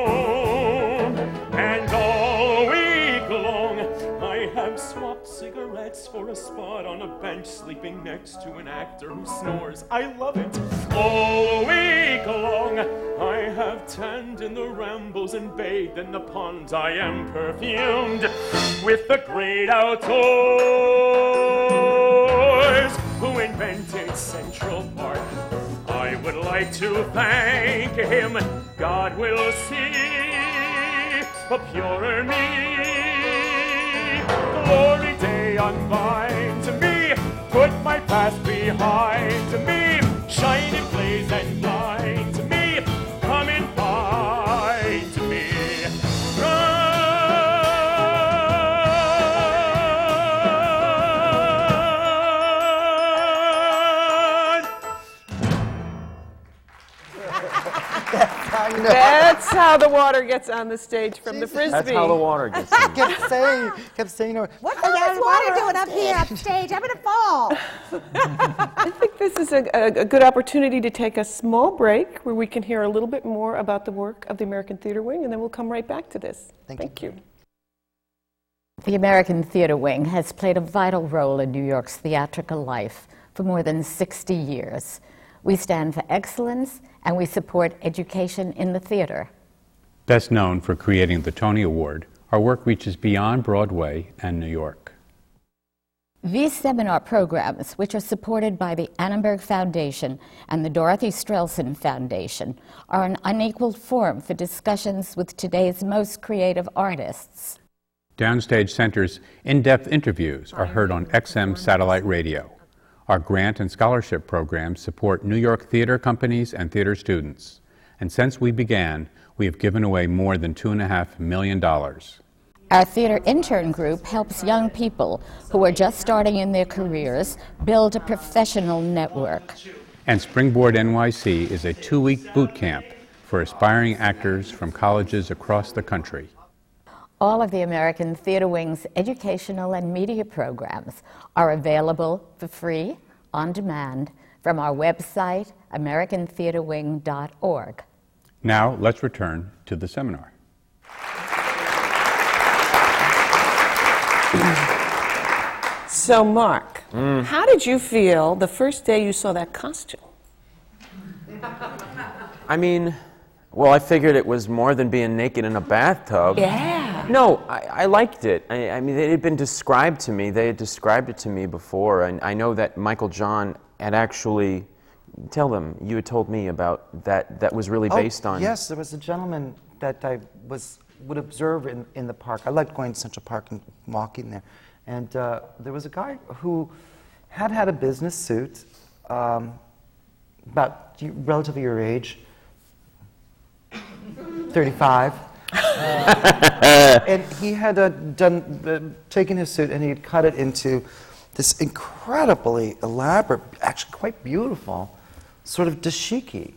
For a spot on a bench, sleeping next to an actor who snores. I love it. All week long, I have tanned in the rambles and bathed in the ponds. I am perfumed with the great outdoors. Who invented Central Park? I would like to thank him. God will see a purer me. Glory unbind to me. Put my past behind to me. Shining blaze and blind That's how the water gets on the stage from the frisbee. That's how the water gets in. kept saying, kept saying, oh, What's all this water doing up here up stage? I'm gonna fall. I think this is a, a, a good opportunity to take a small break where we can hear a little bit more about the work of the American Theater Wing, and then we'll come right back to this. Thank you. The American Theater Wing has played a vital role in New York's theatrical life for more than 60 years. We stand for excellence and we support education in the theater. Best known for creating the Tony Award, our work reaches beyond Broadway and New York. These seminar programs, which are supported by the Annenberg Foundation and the Dorothy Strelsin Foundation, are an unequaled forum for discussions with today's most creative artists. Downstage Center's in depth interviews are heard on XM satellite radio. Our grant and scholarship programs support New York theater companies and theater students. And since we began, we have given away more than $2.5 million. Our theater intern group helps young people who are just starting in their careers build a professional network. And Springboard NYC is a two week boot camp for aspiring actors from colleges across the country. All of the American Theater Wing's educational and media programs are available for free, on demand, from our website, americantheaterwing.org. Now, let's return to the seminar. So, Marc, mm. how did you feel the first day you saw that costume? I mean, well, I figured it was more than being naked in a bathtub. Yeah. No, I, I liked it. I, I mean, it had been described to me. They had described it to me before, and I know that Michael John had actually. Tell them you had told me about that. That was really Oh, based on. Yes, there was a gentleman that I was would observe in, in the park. I liked going to Central Park and walking there. And uh, there was a guy who had had a business suit, um, about relatively your age, 35. Uh, and he had uh, done, uh, taken his suit and he had cut it into this incredibly elaborate, actually quite beautiful, sort of dashiki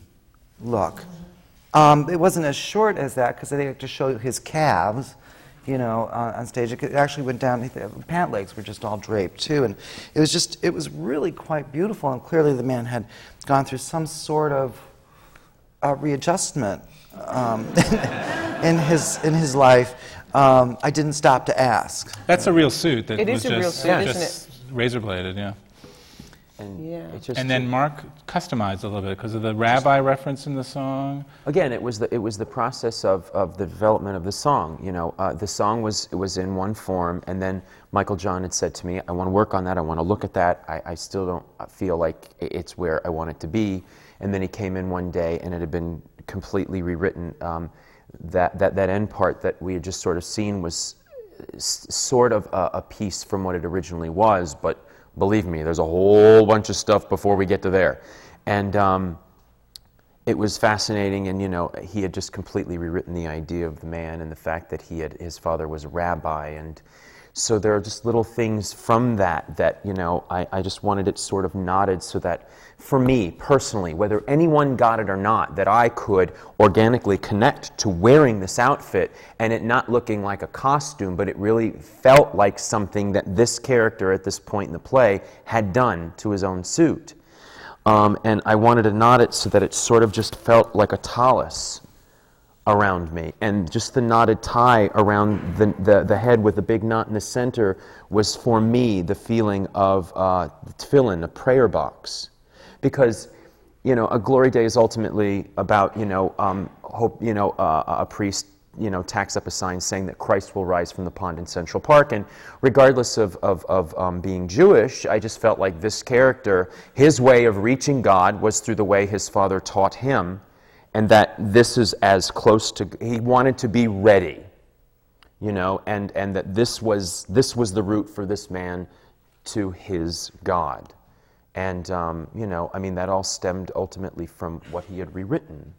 look. Um, it wasn't as short as that because they had to show his calves, you know, uh, on stage. It actually went down. The pant legs were just all draped too, and it was just, it was really quite beautiful. And clearly, the man had gone through some sort of uh, readjustment um, in his in his life. Um, I didn't stop to ask. That's a real suit. That It was is a just, real suit, isn't just razor bladed, yeah. And Yeah. it just And then Marc customized a little bit because of the rabbi reference in the song. Again, it was the, it was the process of, of the development of the song. You know, uh, the song was, it was in one form, and then Michael John had said to me, I want to work on that, I want to look at that, I, I still don't feel like i- it's where I want it to be. And then he came in one day, and it had been completely rewritten. Um, that, that, that end part that we had just sort of seen was s- sort of a, a piece from what it originally was, but believe me, there's a whole bunch of stuff before we get to there. And um, it was fascinating, and you know, he had just completely rewritten the idea of the man and the fact that he had his father was a rabbi, and so there are just little things from that that you know I, I just wanted it sort of knotted so that for me personally, whether anyone got it or not, that I could organically connect to wearing this outfit and it not looking like a costume, but it really felt like something that this character at this point in the play had done to his own suit. Um, and I wanted to knot it so that it sort of just felt like a tallis around me. And just the knotted tie around the, the, the head with the big knot in the center was for me the feeling of uh, tefillin, a prayer box. Because, you know, a glory day is ultimately about, you know, um, hope, you know, uh, a priest you know, tacks up a sign saying that Christ will rise from the pond in Central Park. And regardless of, of, of um, being Jewish, I just felt like this character, his way of reaching God was through the way his father taught him, and that this is as close to, he wanted to be ready, you know, and, and that this was, this was the route for this man to his God. And, um, you know, I mean, that all stemmed ultimately from what he had rewritten.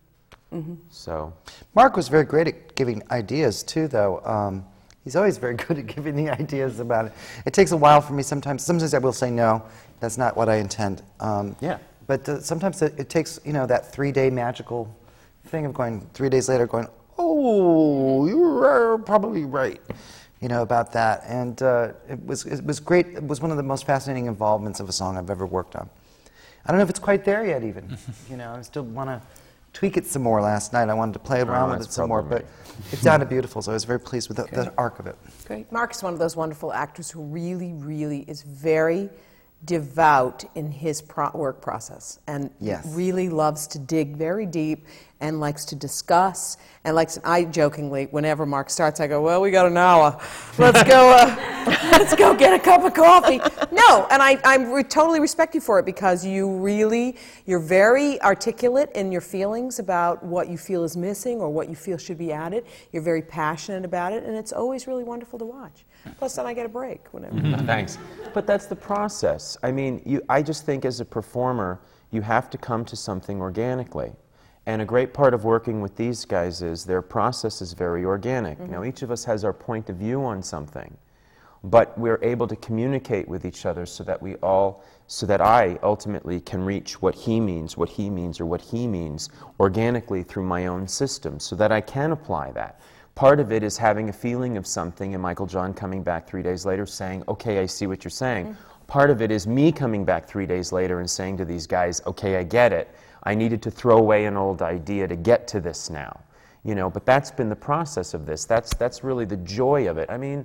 So. Marc was very great at giving ideas too, though. Um, he's always very good at giving the ideas about it. It takes a while for me sometimes. Sometimes I will say no, that's not what I intend. Um, Yeah. But uh, sometimes it, it takes you know that three-day magical thing of going three days later, going, oh, you're probably right, you know, about that. And uh, it, was, it was great. It was one of the most fascinating involvements of a song I've ever worked on. I don't know if it's quite there yet, even. you know, I still want to tweak it some more last night. I wanted to play around with Oh, that's it some more, probably but it sounded beautiful, so I was very pleased with the, the arc of it. Great. Marc is one of those wonderful actors who really, really is very devout in his pro- work process and Yes. really loves to dig very deep and likes to discuss and likes I jokingly whenever Marc starts I go well we got an hour let's go uh, let's go get a cup of coffee no and I I re- totally respect you for it because you really you're very articulate in your feelings about what you feel is missing or what you feel should be added you're very passionate about it and it's always really wonderful to watch plus then I get a break whenever Thanks. But that's the process. I mean, you, I just think as a performer, you have to come to something organically. And a great part of working with these guys is their process is very organic. Now, mm-hmm. each of us has our point of view on something, but we're able to communicate with each other so that we all, so that I ultimately can reach what he means, what he means, or what he means organically through my own system so that I can apply that. Part of it is having a feeling of something, and Michael John coming back three days later saying, Okay, I see what you're saying. Mm. Part of it is me coming back three days later and saying to these guys, Okay, I get it. I needed to throw away an old idea to get to this now. You know, but that's been the process of this. That's, that's really the joy of it. I mean,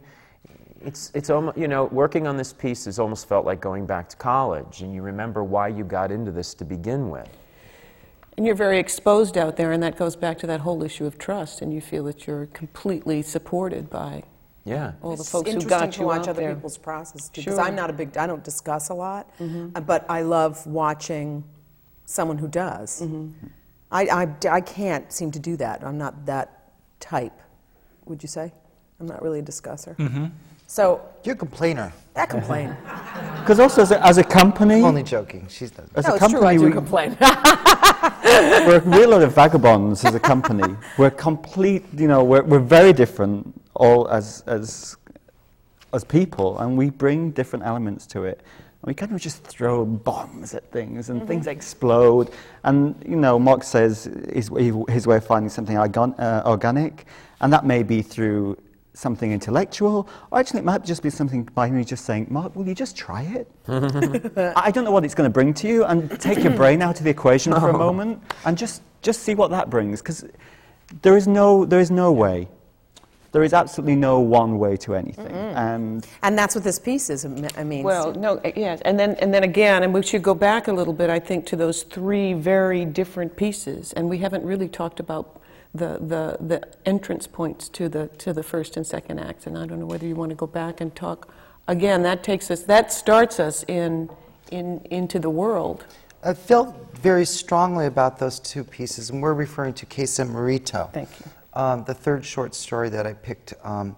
it's, it's almost, you know, working on this piece has almost felt like going back to college, and you remember why you got into this to begin with. And you're very exposed out there, and that goes back to that whole issue of trust, and you feel that you're completely supported by Yeah. all the It's folks who interesting got to you watch out other there. people's process too, because Sure. I'm not a big. I don't discuss a lot, uh, but I love watching someone who does. Mm-hmm. I, I, I can't seem to do that. I'm not that type. Would you say? I'm not really a discusser. Mm-hmm. So You're a complainer. that complain. Because also as a, as a company, I'm only joking. She's not. as no, a it's true. company, I do we, complain. we're a real lot of vagabonds as a company. We're complete, you know, we're, we're very different all as, as, as people, and we bring different elements to it. We kind of just throw bombs at things, and things explode. And, you know, Marc says his, his way of finding something organ, uh, organic, and that may be through something intellectual, or actually it might just be something by me just saying, Marc, will you just try it? I don't know what it's going to bring to you, and take your brain out of the equation for a moment, and just, just see what that brings, because there is no, there is no way. There is absolutely no one way to anything. And and that's what this piece is. I mean, Well, no, uh, yes, and then, and then again, and we should go back a little bit, I think, to those three very different pieces, and we haven't really talked about the, the, the entrance points to the, to the first and second acts, and I don't know whether you want to go back and talk, again, that takes us, that starts us in, in, into the world. I felt very strongly about those two pieces, and we're referring to Kesa Morito. Thank you. Um, the third short story that I picked um,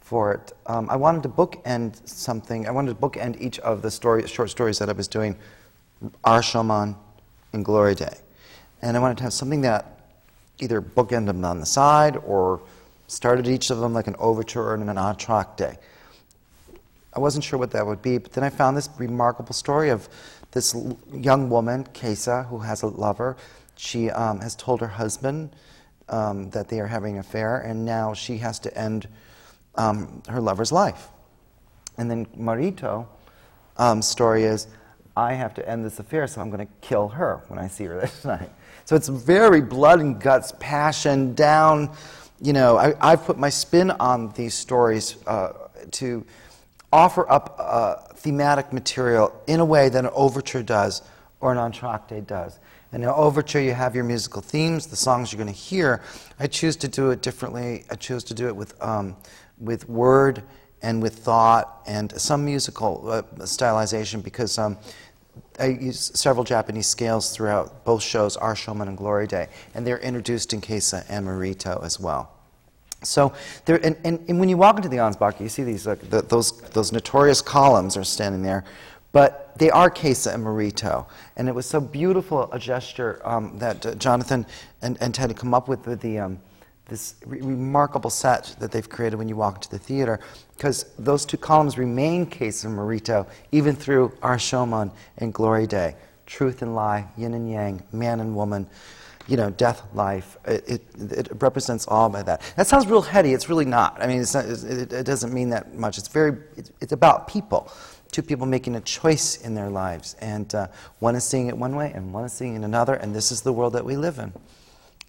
for it. Um, I wanted to bookend something. I wanted to bookend each of the story, short stories that I was doing, R Shomon and Glory Day. And I wanted to have something that either bookend them on the side or started each of them like an overture and an entr'acte. I wasn't sure what that would be, but then I found this remarkable story of this young woman, Kesa, who has a lover. She um, has told her husband um, that they are having an affair, and now she has to end um, her lover's life. And then Morito's um, story is, I have to end this affair, so I'm going to kill her when I see her this night. So it's very blood and guts, passion, down. You know, I, I've put my spin on these stories uh, to offer up uh, thematic material in a way that an overture does or an entr'acte does. In an overture, you have your musical themes, the songs you're going to hear. I choose to do it differently. I choose to do it with, um, with word and with thought and some musical uh, stylization because um, I use several Japanese scales throughout both shows, R Shomon and Glory Day, and they're introduced in Kesa and Morito as well. So there, and, and, and when you walk into the Anspacher, you see these like, the, those those notorious columns are standing there, but they are Kesa and Morito, and it was so beautiful a gesture um, that uh, Jonathan and, and Ted had come up with with the um, this re- remarkable set that they've created when you walk into the theater, because those two columns remain Kesa and Morito even through R Shomon and Glory Day, truth and lie, yin and yang, man and woman you know, death, life. It, it, it represents all by that. That sounds real heady. It's really not. I mean, not, it, it doesn't mean that much. It's very, it's about people. Two people making a choice in their lives. And uh, one is seeing it one way and one is seeing it another. And this is the world that we live in.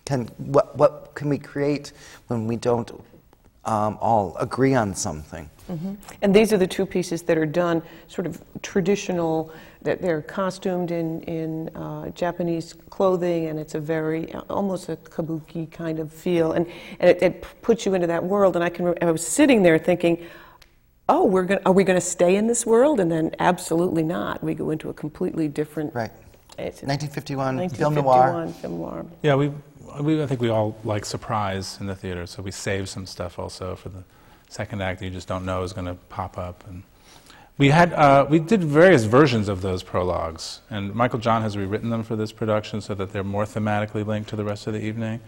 Can, what, what can we create when we don't um, all agree on something? Mhm. And these are the two pieces that are done sort of traditional, that they're costumed in, in uh, Japanese clothing, and it's a very, uh, almost a kabuki kind of feel. And, and it, it puts you into that world. And I can, I was sitting there thinking, oh, we're gonna, are we going to stay in this world? And then absolutely not. We go into a completely different. Right. It's 1951, film noir. 1951, film noir. Yeah, we, we, I think we all like surprise in the theater, so we save some stuff also for the second act that you just don't know is going to pop up. And we had, uh, we did various versions of those prologues, and Michael John has rewritten them for this production so that they're more thematically linked to the rest of the evening,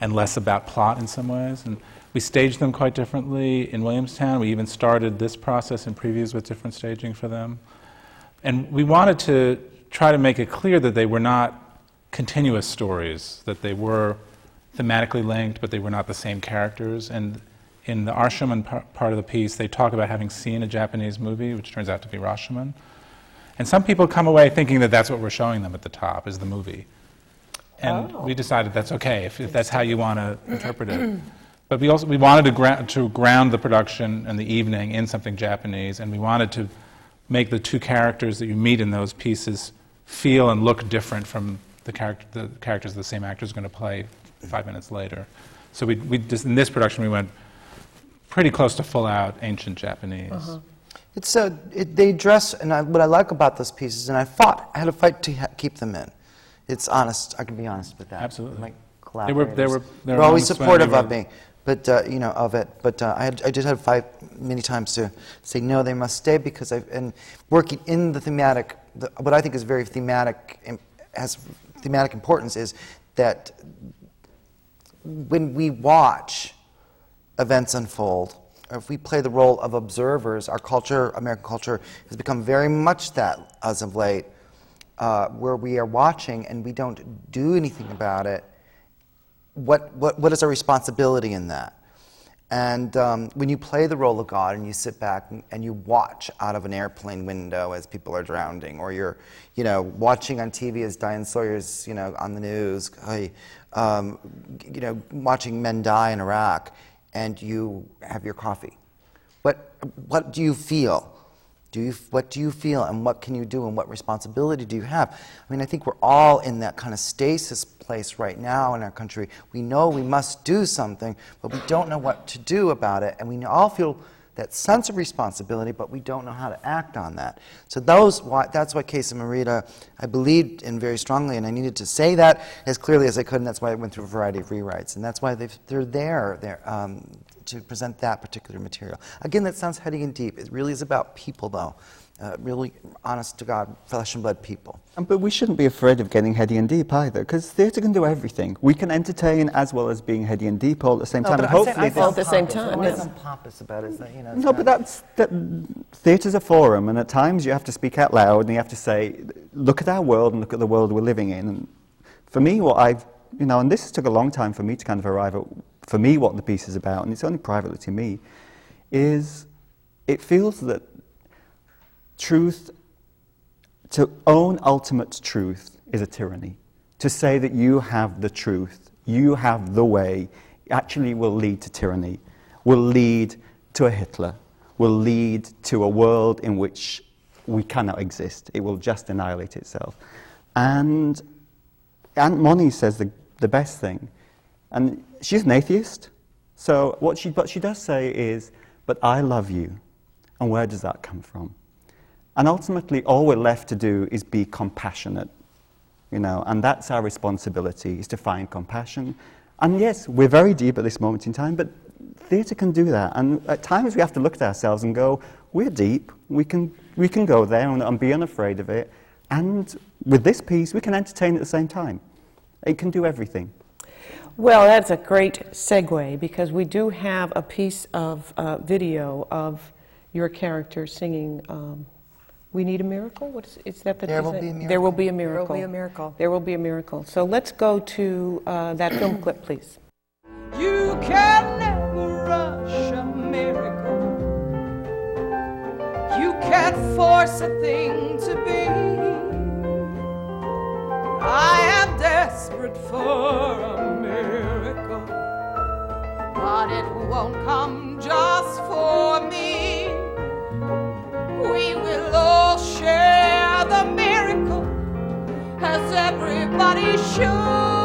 and less about plot in some ways. And we staged them quite differently in Williamstown. We even started this process in previews with different staging for them. And we wanted to try to make it clear that they were not continuous stories, that they were thematically linked, but they were not the same characters. And in the R Shomon par- part of the piece, they talk about having seen a Japanese movie, which turns out to be Rashomon. And some people come away thinking that that's what we're showing them at the top, is the movie. And oh. we decided that's okay if, if that's how you want to interpret it. But we also we wanted to, gra- to ground the production and the evening in something Japanese, and we wanted to make the two characters that you meet in those pieces feel and look different from the, character, the characters the same actor is going to play five minutes later. So we, we just, in this production, we went pretty close to full out ancient Japanese. Uh-huh. It's uh, it, they dress, and I, what I like about those pieces, and I fought, I had a fight to ha- keep them in. It's honest. I can be honest with that. Absolutely. My They were- they were- they were They're always supportive they of me, but uh, you know of it. But uh, I, had, I did have fight many times to say no. They must stay because I've and working in the thematic. The, what I think is very thematic has thematic importance is that when we watch events unfold, if we play the role of observers, our culture, American culture, has become very much that as of late, uh, where we are watching and we don't do anything about it. What, what, what is our responsibility in that? And um, when you play the role of God and you sit back and, and you watch out of an airplane window as people are drowning, or you're, you know, watching on TV as Diane Sawyer's, you know, on the news, um, you know, watching men die in Iraq, and you have your coffee. What, what do you feel? Do you, what do you feel, and what can you do, and what responsibility do you have? I mean, I think we're all in that kind of stasis place right now in our country. We know we must do something, but we don't know what to do about it, and we all feel that sense of responsibility, but we don't know how to act on that. So those, why, that's why Kesa Morito, I believed in very strongly, and I needed to say that as clearly as I could, and that's why I went through a variety of rewrites, and that's why they're there, they're, um, to present that particular material. Again, that sounds heady and deep. It really is about people, though. Uh, really, honest to God, flesh and blood people. But we shouldn't be afraid of getting heady and deep either, because theatre can do everything. We can entertain as well as being heady and deep all at the same time. and hopefully, all at the same time, What yes. is pompous about it? Is that, you know, No, but that's that, theatre's a forum, and at times you have to speak out loud, and you have to say, "Look at our world, and look at the world we're living in." And for me, what I've, you know, and this took a long time for me to kind of arrive at, for me, what the piece is about, and it's only privately to me, is it feels that truth, to own ultimate truth, is a tyranny. To say that you have the truth, you have the way, actually will lead to tyranny, will lead to a Hitler, will lead to a world in which we cannot exist. It will just annihilate itself. And Aunt Moni says the, the best thing. And she's an atheist. So what she, what she does say is, but I love you. And where does that come from? And ultimately, all we're left to do is be compassionate. You know, and that's our responsibility, is to find compassion. And yes, we're very deep at this moment in time, but theatre can do that. And at times we have to look at ourselves and go, we're deep, we can, we can go there and, and be unafraid of it. And with this piece, we can entertain at the same time. It can do everything. Well, that's a great segue because we do have a piece of uh, video of your character singing um, We need a miracle? What is, is that the There will is be a that- There will be a There will miracle. be a miracle. There will be a miracle. So let's go to uh, that film clip, please. You can never rush a miracle. You can't force a thing to be. I am desperate for a miracle, but it won't come just for me. As everybody should.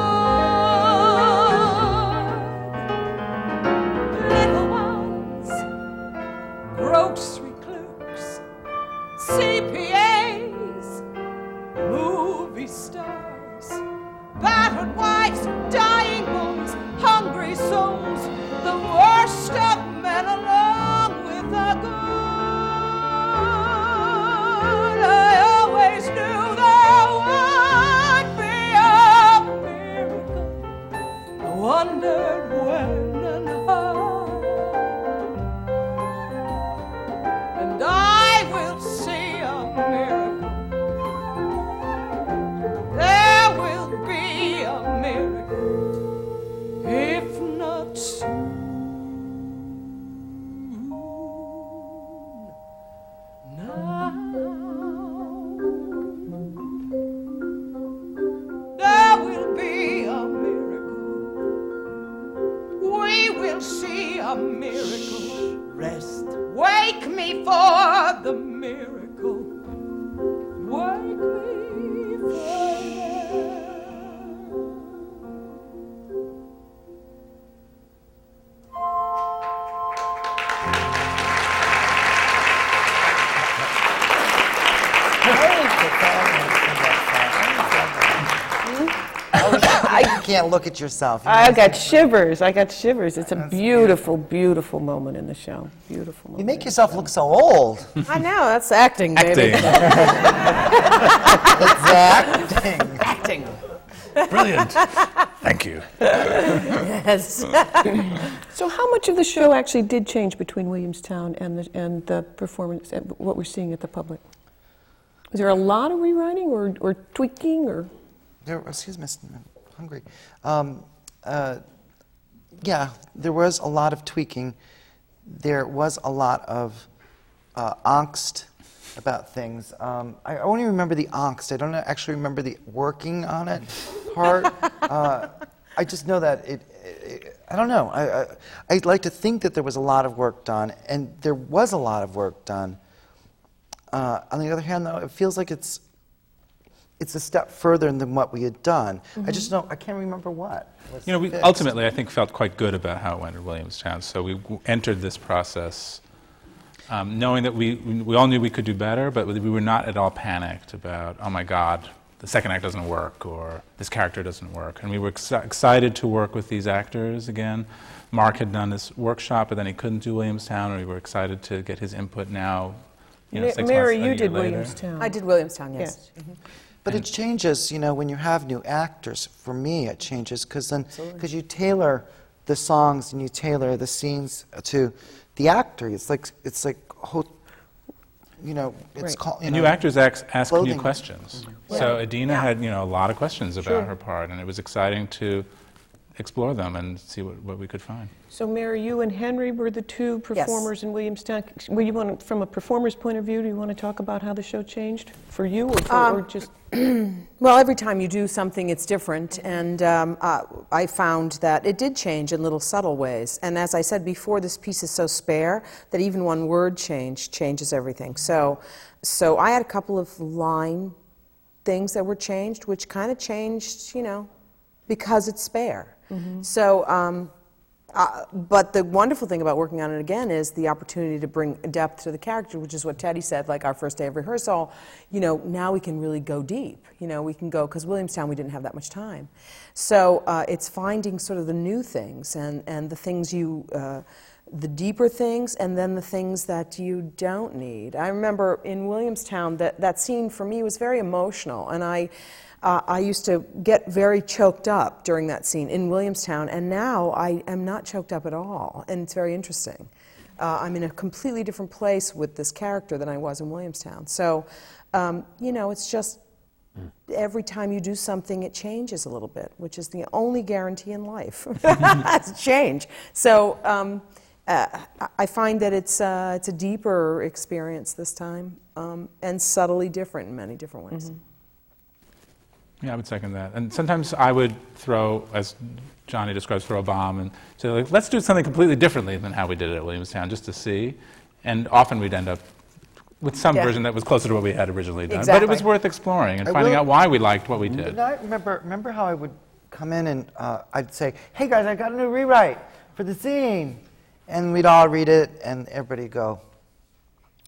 Can't look at yourself. You I got shivers. I got shivers. It's a beautiful, beautiful moment in the show. Beautiful moment. You make yourself look so old. I know, that's acting, baby. acting. acting. Acting. Brilliant. Thank you. Yes. So, how much of the show actually did change between Williamstown and the, and the performance, and what we're seeing at the public? Was there a lot of rewriting or, or tweaking or? There, excuse me, I'm hungry. Um, uh, yeah, there was a lot of tweaking. There was a lot of uh, angst about things. Um, I only remember the angst. I don't actually remember the working on it part. uh, I just know that it. it I don't know. I, I, I'd like to think that there was a lot of work done, and there was a lot of work done. Uh, on the other hand, though, it feels like it's it's a step further than what we had done. I just don't. I can't remember what. You know, we fixed. ultimately, I think, felt quite good about how it went at Williamstown. So we w- entered this process um, knowing that we, we all knew we could do better, but we were not at all panicked about, oh my God, the second act doesn't work, or this character doesn't work. And we were ex- excited to work with these actors again. Marc had done this workshop, but then he couldn't do Williamstown, and we were excited to get his input now. You know, Ma- six Mary, months, a you year did later. Williamstown. I did Williamstown, yes. But it changes, you know, when you have new actors. For me, it changes because then because you tailor the songs and you tailor the scenes to the actor. It's like it's like ho- you know, it's Right. called. You And know, new actors ask, ask new clothing. questions. Mm-hmm. Yeah. So Idina Yeah. had you know a lot of questions about Sure. her part, and it was exciting to explore them and see what, what we could find. So, Mary, you and Henry were the two performers in Williamstown. Will you want, to, from a performer's point of view, do you want to talk about how the show changed for you, or, for, or just? Well, every time you do something, it's different, and um, uh, I found that it did change in little subtle ways. And as I said before, this piece is so spare that even one word change changes everything. So, so I had a couple of line things that were changed, which kind of changed, you know, because it's spare. So, um, uh, but the wonderful thing about working on it again is the opportunity to bring depth to the character, which is what Teddy said, like our first day of rehearsal. You know, now we can really go deep. You know, we can go, because Williamstown, we didn't have that much time. So uh, it's finding sort of the new things and, and the things you, uh, the deeper things, and then the things that you don't need. I remember in Williamstown that that scene for me was very emotional, and I. Uh, I used to get very choked up during that scene in Williamstown, and now I am not choked up at all, and it's very interesting. Uh, I'm in a completely different place with this character than I was in Williamstown. So, um, you know, it's just every time you do something, it changes a little bit, which is the only guarantee in life. it's change. So um, uh, I- I find that it's, uh, it's a deeper experience this time um, and subtly different in many different ways. Yeah, I would second that. And sometimes I would throw, as Johnny describes, throw a bomb and say, like, let's do something completely differently than how we did it at Williamstown, just to see. And often we'd end up with some Yeah. version that was closer to what we had originally done. But it was worth exploring and I finding will- out why we liked what we But did. I remember, remember how I would come in and uh, I'd say, "Hey guys, I got a new rewrite for the scene," and we'd all read it, and everybody go,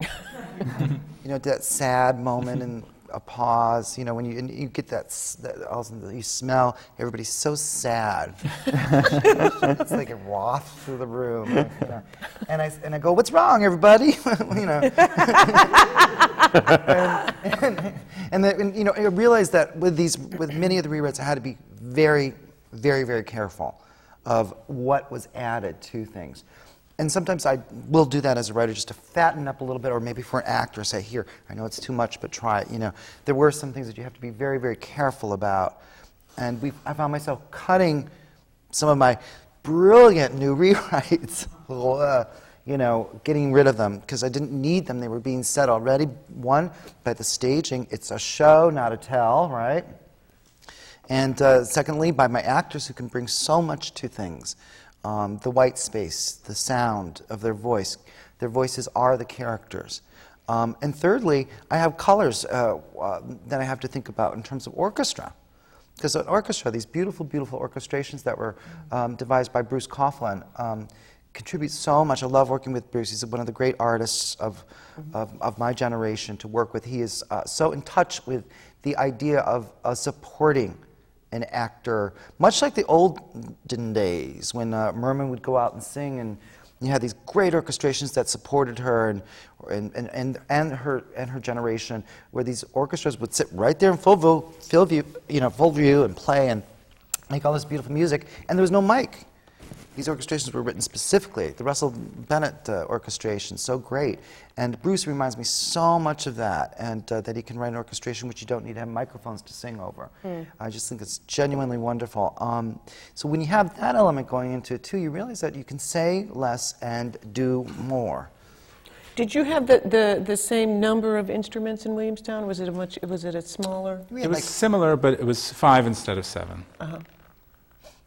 you know, that sad moment and a pause. You know, when you and you get that, that all of a sudden you smell everybody's so sad. it's like a wafts through the room. you know. And I and I go, "What's wrong, everybody?" you know. and, and, and, then, and, you know, I realized that with these, with many of the rewrites, I had to be very, very, very careful of what was added to things. And sometimes I will do that as a writer just to fatten up a little bit, or maybe for an actor, say, here, I know it's too much, but try it. You know, there were some things that you have to be very, very careful about. And we I found myself cutting some of my brilliant new rewrites, you know, getting rid of them because I didn't need them. They were being said already. One, by the staging, it's a show, not a tell, right? And uh, secondly, by my actors who can bring so much to things. Um, the white space, the sound of their voice. Their voices are the characters. Um, and thirdly, I have colors uh, uh, that I have to think about in terms of orchestra. Because an orchestra, these beautiful, beautiful orchestrations that were um, devised by Bruce Coughlin, um, contribute so much. I love working with Bruce. He's one of the great artists of, of, of my generation to work with. He is uh, so in touch with the idea of uh, supporting an actor, much like the olden days when uh, Merman would go out and sing and you had these great orchestrations that supported her and, and, and, and, and her and her generation, where these orchestras would sit right there in full full view, you know, full view and play and make all this beautiful music, and there was no mic. These orchestrations were written specifically. The Russell Bennett uh, orchestration, so great. And Bruce reminds me so much of that, and uh, that he can write an orchestration which you don't need to have microphones to sing over. Mm. I just think it's genuinely wonderful. Um, so when you have that element going into it too, you realize that you can say less and do more. Did you have the, the, the same number of instruments in Williamstown? Was it a much, was it a smaller? It was similar, but it was five instead of seven. Uh-huh.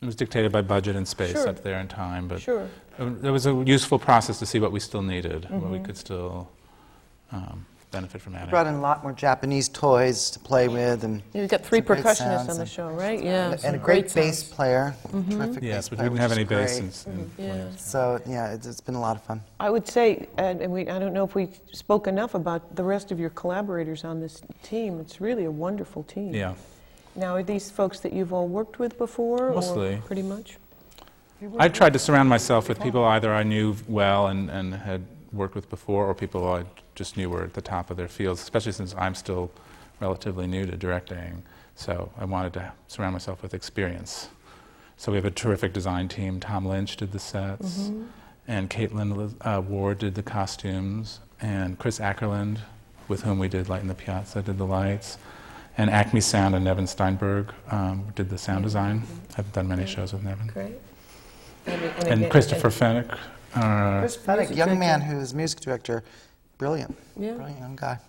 It was dictated by budget and space Sure. up there in time, but Sure. it was a useful process to see what we still needed, what we Mhm. could still um, benefit from We adding. brought in a lot more Japanese toys to play with, and You've got three some great percussionists sounds on the and- show, right? Yeah. and, some a great, bass sounds. player, Mhm. terrific Yes, bass but we player, didn't have which any is bass great. in- in Yeah. Williamstown. So yeah, it's, it's been a lot of fun. I would say, and and we, I don't know if we spoke enough about the rest of your collaborators on this team. It's really a wonderful team. Yeah. Now, are these folks that you've all worked with before? or Mostly. pretty much? I tried to surround myself with people either I knew well and, and had worked with before, or people I just knew were at the top of their fields, especially since I'm still relatively new to directing. So I wanted to surround myself with experience. So we have a terrific design team. Tom Lynch did the sets, Mhm. and Caitlin uh, Ward did the costumes, and Chris Akerlind, with whom we did Light in the Piazza, did the lights. And Acme Sound and Nevin Steinberg um, did the sound design. I've done many shows with Nevin. Great. And, and And again- Christopher Fenwick. Uh, Chris Fenwick, young man who is music director, brilliant, Yeah. brilliant young guy.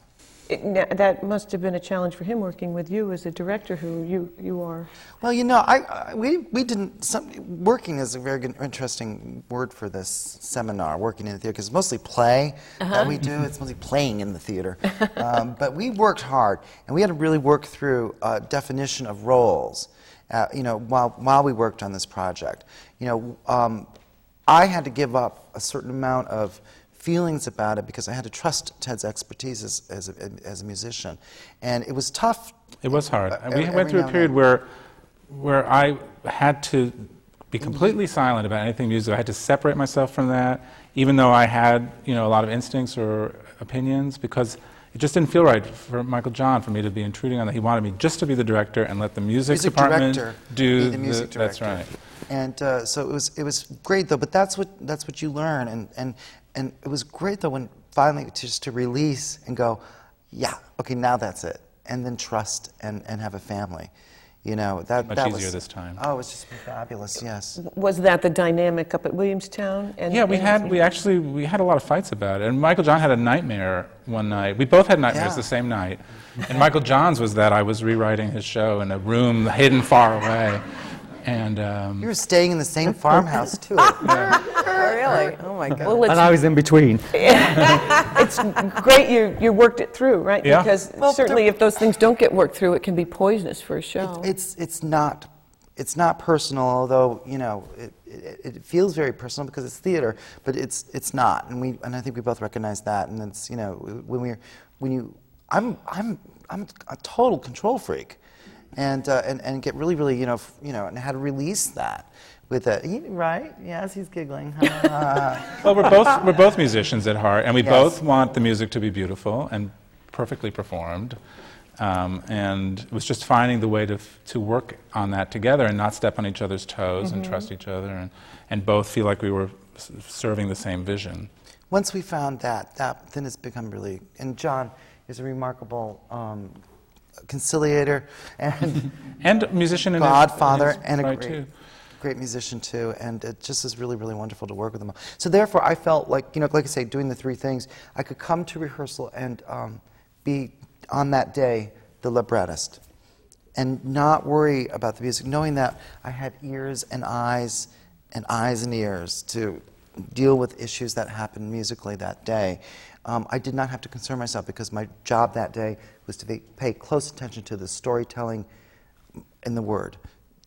It- that must have been a challenge for him working with you as a director who you, you are. Well, you know, I, I we we didn't. Some, working is a very good, interesting word for this seminar. Working in the theater because it's mostly play Uh-huh. that we do. It's mostly playing in the theater. um, but we worked hard, and we had to really work through a definition of roles. Uh, you know, while while we worked on this project, you know, um, I had to give up a certain amount of feelings about it because I had to trust Ted's expertise as, as, a, as a musician. And it was tough. It was hard. uh, we went through a period where, where I had to be completely silent about anything musical. I had to separate myself from that, even though I had, you know, a lot of instincts or opinions, because it just didn't feel right for Michael John for me to be intruding on that. He wanted me just to be the director and let the music, Music department do be the music That's director. right. And uh, so it was it was great though. But that's what that's what you learn, and and and it was great though when finally just to release and go, yeah, okay, now that's it, and then trust and and have a family. You know that Much that easier was, this time. Oh, it was just fabulous. Yes. Was that the dynamic up at Williamstown? And, Yeah, we and- had we actually we had a lot of fights about it. And Michael John had a nightmare one night. We both had nightmares Yeah. the same night. And Michael John's was that I was rewriting his show in a room hidden far away. And um, You were staying in the same farmhouse too. really? Oh my God. Well, And it's, I was in between. it's great you, you worked it through, right? Yeah. Because Well, certainly if those things don't get worked through, it can be poisonous for a show. It's it's not it's not personal, although you know it, it, it feels very personal because it's theater, but it's it's not, and we and I think we both recognize that, and it's you know when we when you I'm I'm I'm a total control freak, and uh, and and get really really you know f- you know and how to release that with a he- right yes he's giggling well, we're both we're both musicians at heart, and we Yes. both want the music to be beautiful and perfectly performed. Um, and it was just finding the way to f- to work on that together and not step on each other's toes and trust each other, and and both feel like we were s- serving the same vision. Once we found that, that then it's become really. And John is a remarkable um, conciliator and And musician his- godfather in his and a great, too. great musician too. And it just is really, really wonderful to work with him. So therefore, I felt like you know, like I say, doing the three things, I could come to rehearsal and um, be on that day the librettist, and not worry about the music, knowing that I had ears and eyes and eyes and ears to deal with issues that happened musically that day. Um, I did not have to concern myself because my job that day was to pay close attention to the storytelling in the word.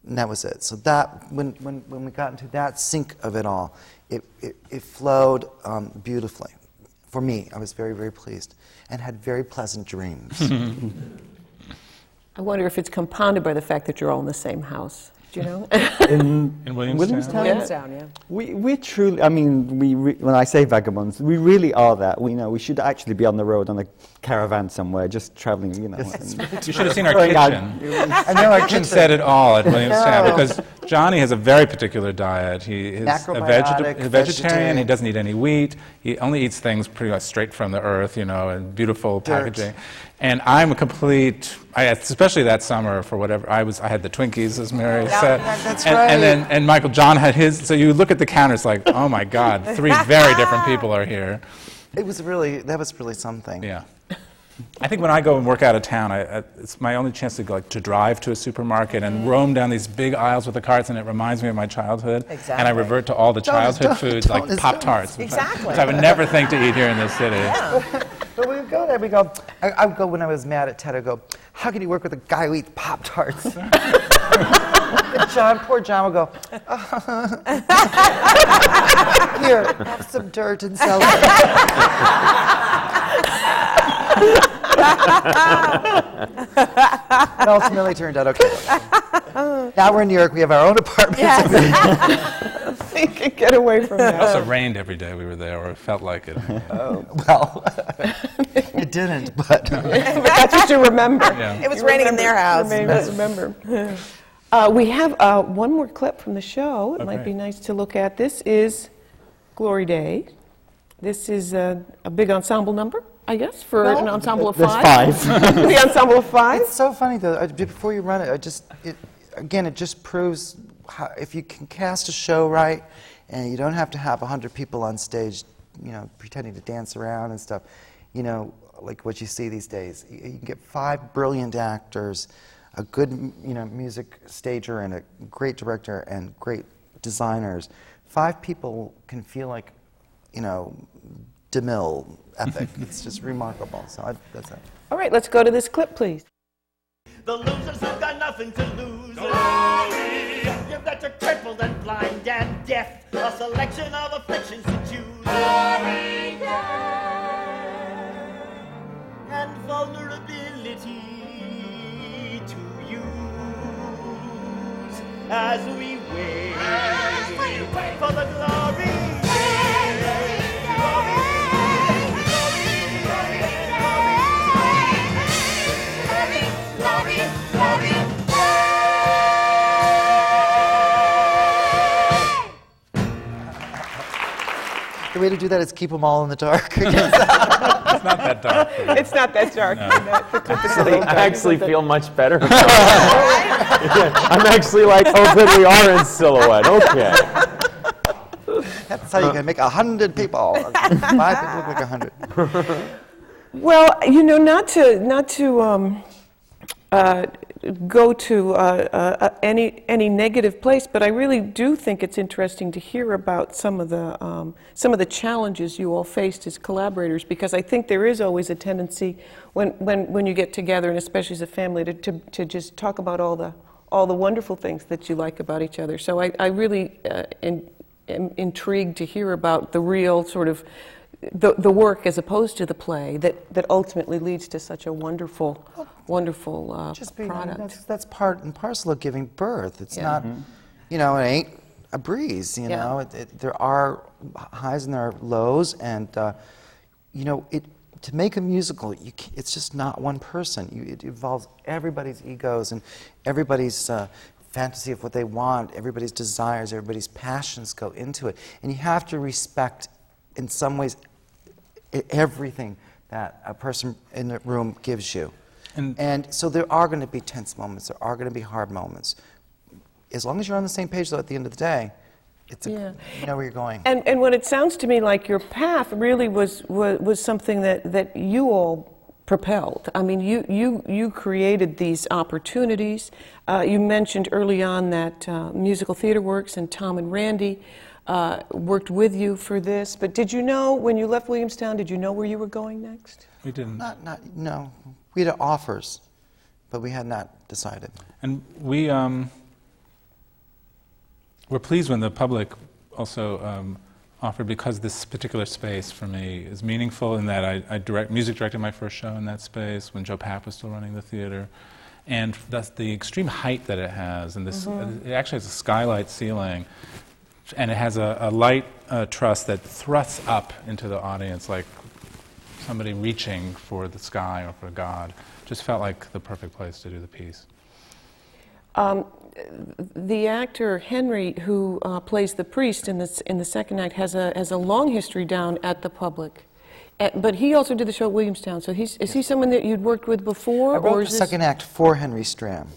And that was it. So that when, when, when we got into that sync of it all, it, it, it flowed um, beautifully. For me, I was very, very pleased and had very pleasant dreams. I wonder if it's compounded by the fact that you're all in the same house. Do you know? In, In Williamstown? Williamstown? Williamstown, yeah. We, we truly, I mean, we re- when I say vagabonds, we really are that. We know we should actually be on the road on a caravan somewhere, just traveling, you know. You should have seen our Going kitchen. I know our kitchen kitchen. said it all at Williamstown No. because Johnny has a very particular diet. He is a, vegeta- a vegetarian. vegetarian. He doesn't eat any wheat. He only eats things pretty much straight from the earth, you know, and beautiful Dirt. packaging. And I'm a complete, I, especially that summer for whatever I was. I had the Twinkies, as Mary said. that's and, right. And then and Michael John had his. So you look at the counter, it's like, oh my God, three very different people are here. It was really, that was really something. Yeah. I think when I go and work out of town, I, I, it's my only chance to go, like to drive to a supermarket and mm-hmm. roam down these big aisles with the carts, and it reminds me of my childhood. Exactly. And I revert to all the Don't- childhood don't- foods don't- like Pop Tarts, Exactly. which I would never think to eat here in this city. Yeah. But we would go there, we go, I, I would go when I was mad at Ted, I go, how can you work with a guy who eats Pop Tarts? John, poor John would go, oh. here, have some dirt and celery. it ultimately turned out okay. now we're in New York, we have our own apartments. We can get away from that. It that. also rained every day we were there, or it felt like it. Oh. well, it didn't, but. That's what you remember. Yeah. It was You raining in their house. You may remember. Uh, we have uh, one more clip from the show. It might be nice to look at. This is Glory Day. This is a, a big ensemble number, I guess, for an ensemble of There's five. five. the ensemble of five. It's so funny though. I- Before you run it, I just it, again it just proves how, if you can cast a show right, and you don't have to have hundred people on stage, you know, pretending to dance around and stuff. You know, like what you see these days. You, you can get five brilliant actors, a good you know music stager, and a great director and great designers. Five people can feel like, you know, DeMille epic. it's just remarkable. So I, that's it. All right, let's go to this clip, please. The losers have got nothing to lose. Glory! You've got your crippled and blind and deaf. A selection of afflictions to choose. Glory! And vulnerability to use as we wait for the glory. Glory, glory, glory, glory, the way to do that is keep them all in the dark. it's not that dark. It's not that dark. No. That- Actually, I actually feel much better. Yeah, I'm actually like, oh, good, we are in silhouette. Okay. That's how you can make a hundred people. Five people look like a hundred. Well, you know, not to not to um, uh, go to uh, uh, any any negative place, but I really do think it's interesting to hear about some of the um, some of the challenges you all faced as collaborators, because I think there is always a tendency when when, when you get together, and especially as a family, to, to, to just talk about all the all the wonderful things that you like about each other. So I, I really uh, in, am intrigued to hear about the real sort of the, the work as opposed to the play that, that ultimately leads to such a wonderful, wonderful uh, Just being, I mean, product. that's, that's part and parcel of giving birth. It's Yeah. not, Mhm. you know, it ain't a breeze. You Yeah. know, it, it, there are highs and there are lows, and uh, you know, it to make a musical, you ca it's just not one person. You, it involves everybody's egos and everybody's. Uh, fantasy of what they want everybody's desires everybody's passions go into it and you have to respect in some ways everything that a person in the room gives you and, so there are going to be tense moments there are going to be hard moments as long as you're on the same page though at the end of the day it's a, Yeah. you know where you're going And, and what it sounds to me like your path really was, was, was something that, that you all propelled. I mean, you, you, you created these opportunities. Uh, you mentioned early on that uh, Musical Theater Works and Tom and Randy uh, worked with you for this. But did you know when you left Williamstown, did you know where you were going next? We didn't. not, not, no we had offers but we had not decided And we um, were pleased when the public also um, offered because this particular space for me is meaningful in that I, I direct music directed my first show in that space when Joe Papp was still running the theater, and that's the extreme height that it has, and this Mhm. it actually has a skylight ceiling, and it has a, a light uh, truss that thrusts up into the audience like somebody reaching for the sky or for God. Just felt like the perfect place to do the piece. Um, the actor Henry, who uh, plays the priest in, this, in the second act, has a, has a long history down at the public. Uh, but he also did the show at Williamstown. So he's, is he someone that you'd worked with before? I wrote or the is this- second act for Henry Stram.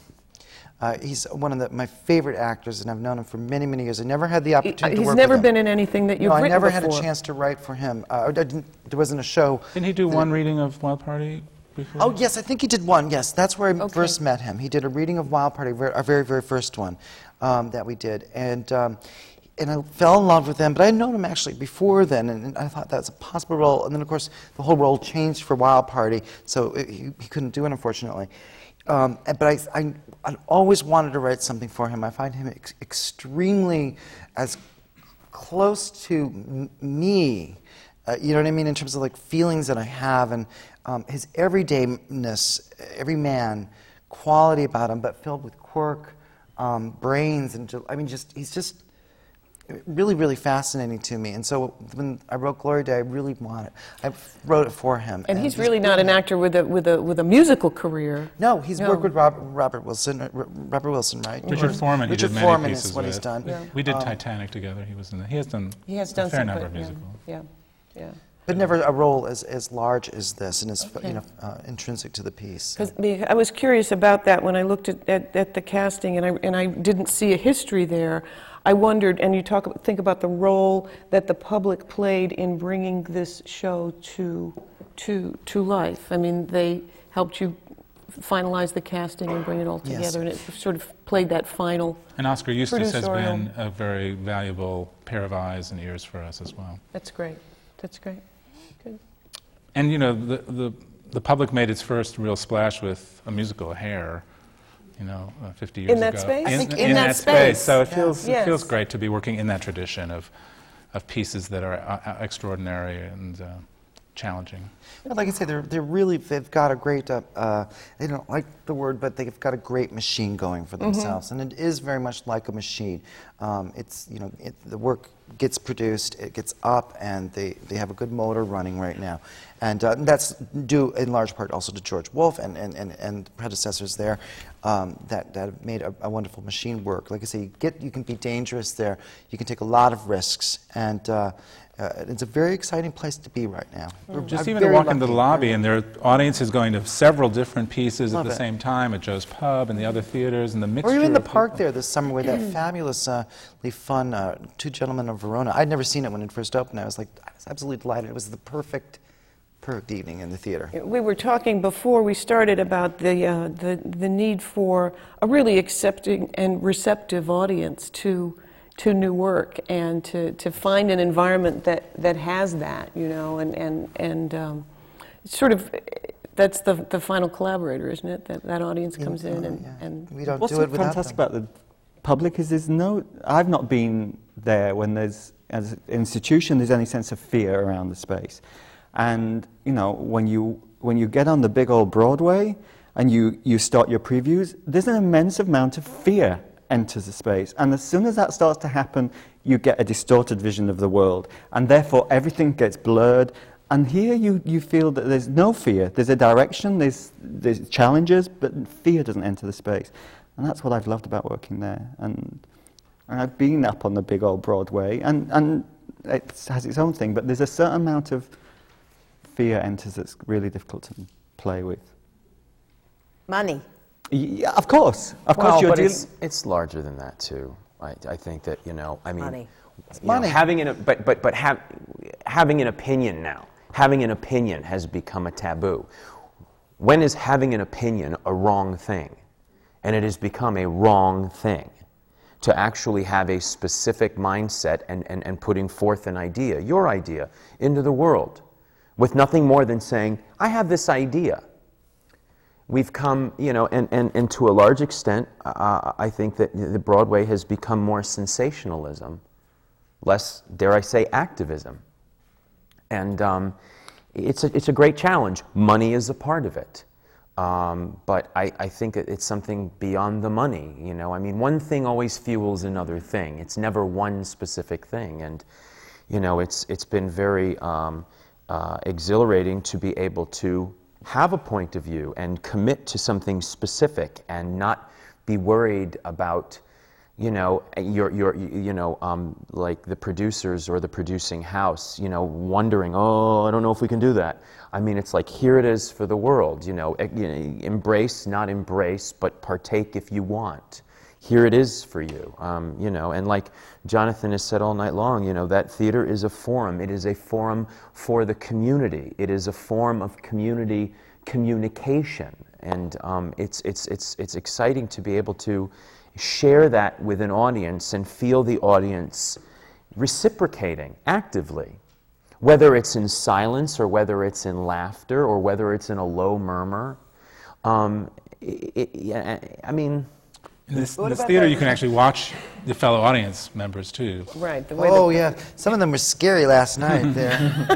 Uh, he's one of the, my favorite actors, and I've known him for many, many years. I never had the opportunity to He's never with him. been in anything that you've no, I written never had a chance to write for him. Uh, I didn't, there wasn't a show. Didn't he do one reading of Wild Party before? Oh, yes, I think he did one. Yes, that's where I first met him. He did a reading of Wild Party, our very, very first one um, that we did. And, um, and I fell in love with him, but I had known him actually before then, and, and I thought that was a possible role. And then, of course, the whole role changed for Wild Party, so it, he, he couldn't do it, unfortunately. Um, but I, I, I always wanted to write something for him. I find him ex- extremely as close to m- me, uh, you know what I mean, in terms of like feelings that I have and um, his everydayness, every man, quality about him, but filled with quirk, um, brains, and I mean, just he's just really, really fascinating to me. And so when I wrote Glory Day, I really wanted, I wrote it for him. And he's really not an actor with a, with a, with a musical career. No, he's No. worked with Robert, Robert Wilson, uh, Robert Wilson, right? Richard Foreman, he Richard did many Foreman pieces is what with. he's done. We, we did Um, Titanic together. He was in. The, he has done. He has a done fair some number good- of yeah, musicals. Yeah, yeah. But never a role as, as large as this and as Okay. you know, uh, intrinsic to the piece. Because I was curious about that when I looked at, at, at the casting and I, and I didn't see a history there. I wondered, and you talk, think about the role that the public played in bringing this show to, to, to life. I mean, they helped you finalize the casting and bring it all Yes. together, and it sort of played that final. And Oskar Eustis has been a very valuable pair of eyes and ears for us as well. That's great. That's great. Good. And you know, the, the, the public made its first real splash with a musical, Hair, you know, uh, 50 years In that ago. space? I In, in that space. So it Yeah. feels, Yes. it feels great to be working in that tradition of, of pieces that are uh, uh, extraordinary and uh, challenging. Yeah, Like I say, they're, they're really, they've got a great, uh, uh, they don't like the word, but they've got a great machine going for Mhm. themselves. And it is very much like a machine. Um, it's, you know, it, the work gets produced, it gets up, and they, they have a good motor running right now. And uh, that's due in large part also to George Wolfe and, and, and, and predecessors there um, that, that made a, a wonderful machine work. Like I say, you, get, you can be dangerous there, you can take a lot of risks, and uh, it's a very exciting place to be right now. We're- Just I'm even to very walk into the lobby and their audience is going to several different pieces Love at the it. same time at Joe's Pub and the other theaters and the mixture. Or even the park people. there this summer with that fabulously fun uh, Two Gentlemen of Verona. I'd never seen it when it first opened. I was like, I was absolutely delighted. It was the perfect, perfect evening in the theater. We were talking before we started about the, uh, the, the need for a really accepting and receptive audience to, to new work and to, to find an environment that, that has that, you know, and, and, and um, sort of, that's the, the final collaborator, isn't it? That, that audience comes in and, and We don't What's do it without fantastic them. about the public is there's no. I've not been there when there's as an institution there's any sense of fear around the space, and you know when you when you get on the big old Broadway and you you start your previews, there's an immense amount of fear enters the space, and as soon as that starts to happen, you get a distorted vision of the world, and therefore everything gets blurred. And here you, you feel that there's no fear. There's a direction, there's, there's challenges, but fear doesn't enter the space. And that's what I've loved about working there. And, and I've been up on the big old Broadway, and, and it has its own thing, but there's a certain amount of fear enters that's really difficult to play with. Money. Yeah, of course. Of well, course, you're but dealing. it's, it's larger than that too. I, I think that you know. I mean, Money. you know, having an but but but have, having an opinion now. Having an opinion has become a taboo. When is having an opinion a wrong thing? And it has become a wrong thing to actually have a specific mindset and, and, and putting forth an idea, your idea, into the world with nothing more than saying, I have this idea. We've come, you know, and, and, and to a large extent, uh, I think that the Broadway has become more sensationalism, less, dare I say, activism. And um, it's, a, it's a great challenge. Money is a part of it. Um, but I, I think it's something beyond the money. You know, I mean, one thing always fuels another thing. It's never one specific thing. And, you know, it's, it's been very um, uh, exhilarating to be able to have a point of view and commit to something specific and not be worried about you know, your, your, you know, um, like the producers or the producing house, you know, wondering, oh, I don't know if we can do that. I mean, it's like, here it is for the world, you know, embrace, not embrace, but partake if you want. Here it is for you, um, you know, and like Jonathan has said all night long, you know, that theater is a forum. It is a forum for the community. It is a form of community communication. And um, it's, it's, it's, it's exciting to be able to share that with an audience and feel the audience reciprocating actively, whether it's in silence or whether it's in laughter or whether it's in a low murmur. Um, it, it, I mean, In this, in this theater, that- you can actually watch the fellow audience members too. Right, the way Oh, the- yeah. Some of them were scary last night there.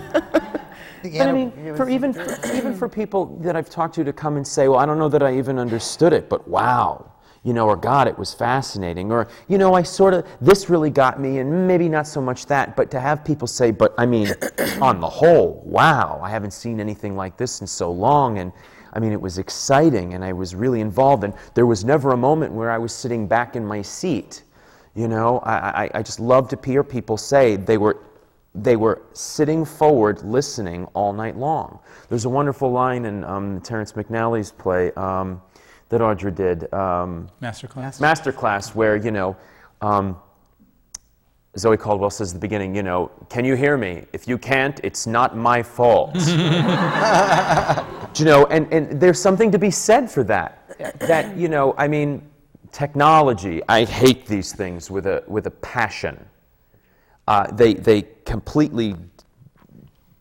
But I mean, for even for, even for people that I've talked to to come and say, "Well, I don't know that I even understood it, but wow." You know, or God, it was fascinating, or you know, I sort of this really got me, and maybe not so much that, but to have people say, "But I mean, on the whole, wow, I haven't seen anything like this in so long," and I mean, it was exciting, and I was really involved, and there was never a moment where I was sitting back in my seat. You know, I, I, I just love to hear people say they were they were sitting forward listening all night long. There's a wonderful line in um, Terrence McNally's play um, that Audra did, um, Masterclass. Masterclass, where, you know, um, Zoe Caldwell says at the beginning, you know, can you hear me? If you can't, it's not my fault. Do you know, and, and there's something to be said for that. That, you know, I mean, technology, I hate these things with a, with a passion. Uh, they, they completely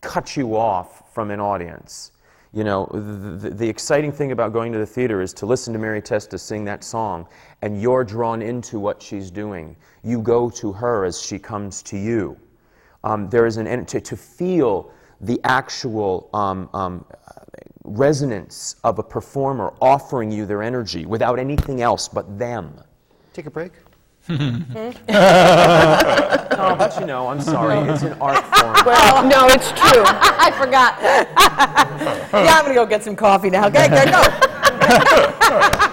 cut you off from an audience. You know, the, the, exciting thing about going to the theater is to listen to Mary Testa sing that song, and you're drawn into what she's doing. You go to her as she comes to you. Um, there is an to, to feel the actual um, um, resonance of a performer offering you their energy without anything else but them. Take a break. oh, but you know, I'm sorry. It's an art form. Well, no, it's true. I forgot. yeah, I'm gonna go get some coffee now. Okay, go. go.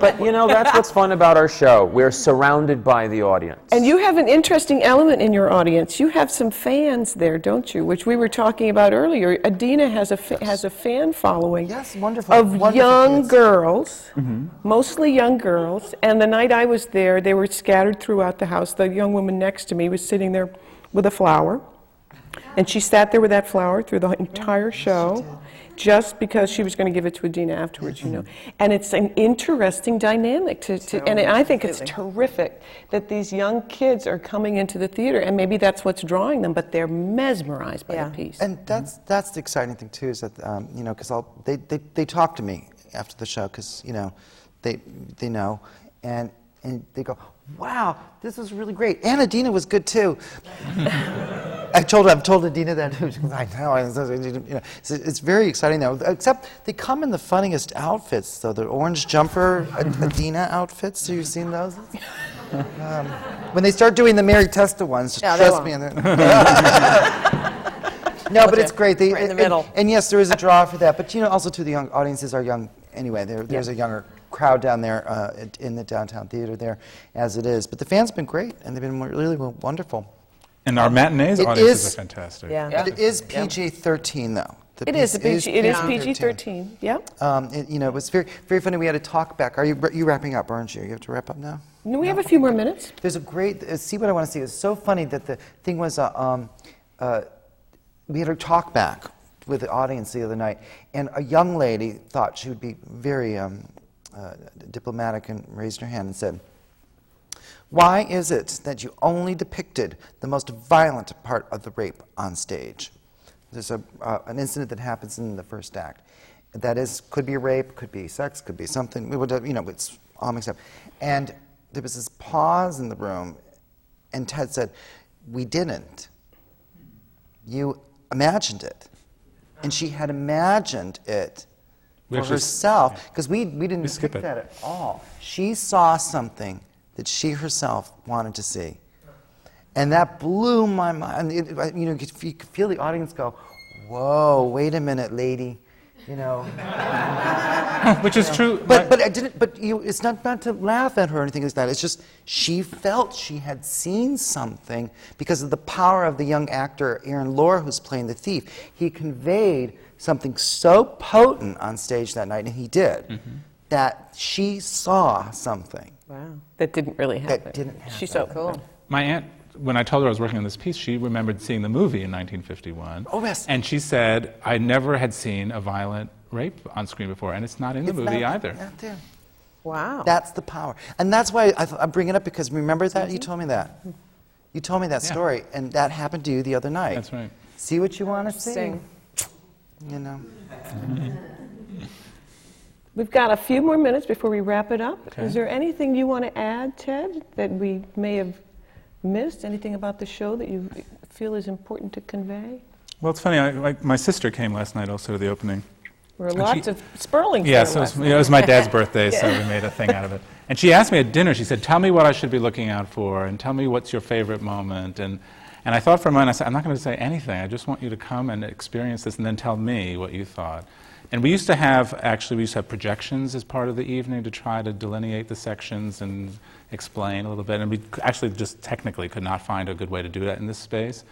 But you know, that's what's fun about our show. We're surrounded by the audience. And you have an interesting element in your audience. You have some fans there, don't you? Which we were talking about earlier. Idina has a fa- has a fan following. Yes, wonderful. Of wonderful young kids. girls, mm-hmm. mostly young girls. And the night I was there, they were scattered throughout the house. The young woman next to me was sitting there with a flower, and she sat there with that flower through the entire show. Just because she was going to give it to Idina afterwards, you know, and it's an interesting dynamic to, to and I think it's terrific that these young kids are coming into the theater, and maybe that's what's drawing them, but they're mesmerized by the piece. And that's that's the exciting thing too is that um, you know because they, they they talk to me after the show because you know they they know. And and they go wow this was really great and Idina was good too. I told I've told Idina that. I know. You know, it's, it's very exciting now. Except they come in the funniest outfits though. The orange jumper Ad- Adina outfits. Have you seen those? Um, when they start doing the Mary Testa ones, Yeah, they trust me. and no, but it's great. They, Right in the and- middle. And, yes, there is a draw for that. But you know, also too, the young audiences are young anyway. There, there's a younger crowd down there uh, in the downtown theater there, as it is. But the fans have been great, and they've been really wonderful. And our matinees It audiences is- are fantastic. Yeah. But it is PG-13 though. The It is, piece a PG, it is PG-13, yeah. Um, it, you know, it was very, very funny. We had a talk back. Are you, you wrapping up, aren't you? You have to wrap up now. No, we have a few more minutes. There's a great. Uh, see what I want to see. It's so funny that the thing was. Uh, um, uh, we had a talk back with the audience the other night, and a young lady thought she would be very um, uh, diplomatic and raised her hand and said, "Why is it that you only depicted the most violent part of the rape on stage?" There's a, uh, an incident that happens in the first act. That is, could be rape, could be sex, could be something. We would, you know, it's all mixed up. And there was this pause in the room, and Ted said, "We didn't. You imagined it." And she had imagined it We for herself because we, we didn't skip pick it. that at all. She saw something that she herself wanted to see. And that blew my mind. It- you know, you could feel the audience go, "Whoa, wait a minute, lady," you know. Which is true. But but I didn't. But you, it's not not to laugh at her or anything like that. It's just she felt she had seen something because of the power of the young actor Aaron Lohr, who's playing the thief. He conveyed something so potent on stage that night, and he did. Mm-hmm. That she saw something. Wow. That didn't really happen. That didn't happen. She's so cool. My aunt, when I told her I was working on this piece, she remembered seeing the movie in 1951. Oh, yes. And she said, I never had seen a violent rape on screen before, and it's not in the It's movie not- either. not there. Wow. That's the power. And that's why I, th- I bring it up because remember that? You mm-hmm. told me that. You told me that Yeah. story, and that happened to you the other night. That's right. See what you want to see. Interesting. You know. We've got a few more minutes before we wrap it up. Okay. Is there anything you want to add, Ted, that we may have missed? Anything about the show that you feel is important to convey? Well, it's funny. I, like, my sister came last night also to the opening. There were And lots she- of Sperling Yeah, so it was, you know, it was my dad's birthday, so we made a thing out of it. And she asked me at dinner, she said, Tell me what I should be looking out for, and tell me what's your favorite moment. And, and I thought for a moment, I said, I'm not going to say anything. I just want you to come and experience this and then tell me what you thought. And we used to have, actually, we used to have projections as part of the evening to try to delineate the sections and explain a little bit. And we actually just technically could not find a good way to do that in this space.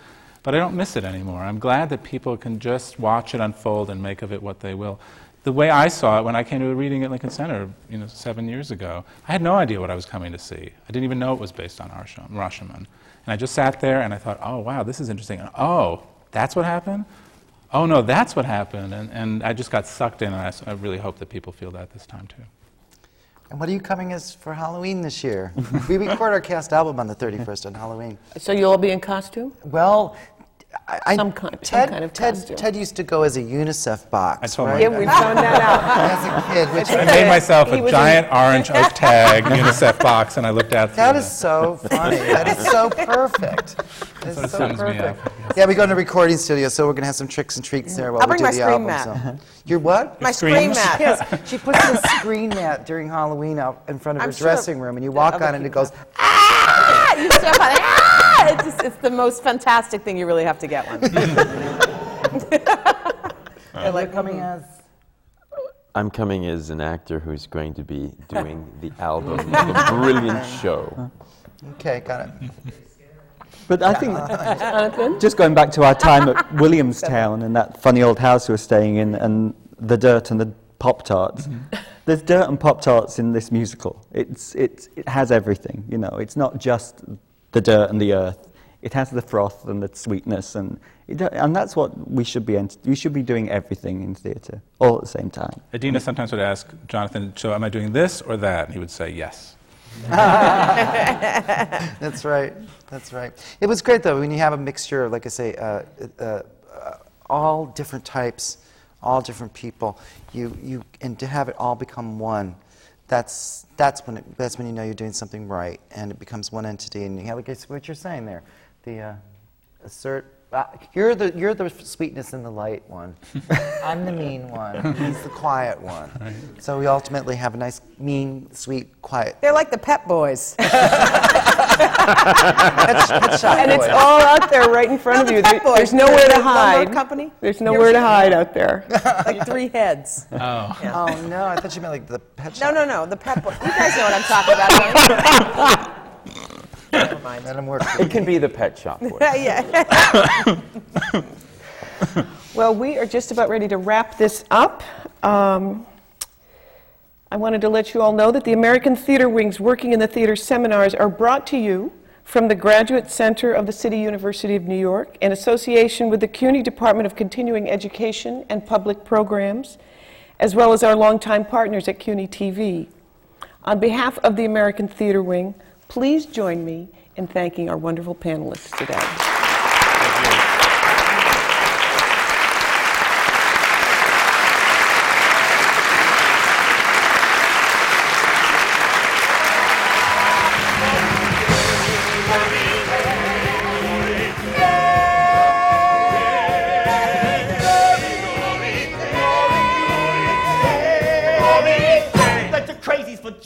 But I don't miss it anymore. I'm glad that people can just watch it unfold and make of it what they will. The way I saw it when I came to a reading at Lincoln Center, you know, seven years ago, I had no idea what I was coming to see. I didn't even know it was based on Rashomon. And I just sat there and I thought, oh, wow, this is interesting. And, oh, that's what happened? Oh, no, that's what happened. And, and I just got sucked in, and I really hope that people feel that this time, too. And what are you coming as for Halloween this year? we record our cast album on the 31st on Halloween. So you'll all be in costume? Well, I, I- Some kind- some kind of Ted, costume. Ted used to go as a UNICEF box. I told right? my Yeah, we found that out. As a kid, which I made myself a was giant orange oak tag UNICEF box, and I looked out through that it. is so funny. that is so perfect. That is Sort so me perfect. up, I. Yeah, we go in a recording studio, so we're going to have some tricks and treats there while I'll we bring do my the scream album. mat. So. Your what? My screen mat. Yes, she puts a screen mat during Halloween out in front of I'm her sure dressing room, and you walk on it and it goes, Ah, you step on it. Ah! It's, just, it's the most fantastic thing. You really have to get one. and like coming as. I'm coming as an actor who's going to be doing the album. a brilliant show. Okay, got it. But I think, just going back to our time at Williamstown and that funny old house we were staying in, and the dirt and the Pop Tarts. There's dirt and Pop Tarts in this musical. It's, it's, it has everything, you know. It's not just the dirt and the earth. It has the froth and the sweetness, and, it, and that's what we should be. Ent- we should be doing everything in theatre all at the same time. Idina sometimes would ask Jonathan, so am I doing this or that? And he would say yes. That's right. That's right. It was great though when you have a mixture, of, like I say, uh, uh, uh, all different types, all different people. You you and to have it all become one. That's that's when it, that's when you know you're doing something right, and it becomes one entity. And you have like what you're saying there, the uh, assert. Uh, you're the you're the sweetness and the light one. I'm the mean one. He's the quiet one. So we ultimately have a nice, mean, sweet, quiet. They're like the Pep Boys. Pet Shop And it's all out there right in front of you. Pep There- Boys, there's nowhere to hide. company? There's nowhere to hide out there. like three heads. Oh. Oh no, I thought you meant like the pet No, shop. no, no. The Pep Boys. You guys know what I'm talking about. Don't you? Never mind. Let him work. It can be the pet shop. Boy. yeah. Well, we are just about ready to wrap this up. Um, I wanted to let you all know that the American Theater Wings Working in the Theater seminars are brought to you from the Graduate Center of the City University of New York in association with the CUNY Department of Continuing Education and Public Programs, as well as our longtime partners at CUNY TV. On behalf of the American Theater Wing, please join me in thanking our wonderful panelists today.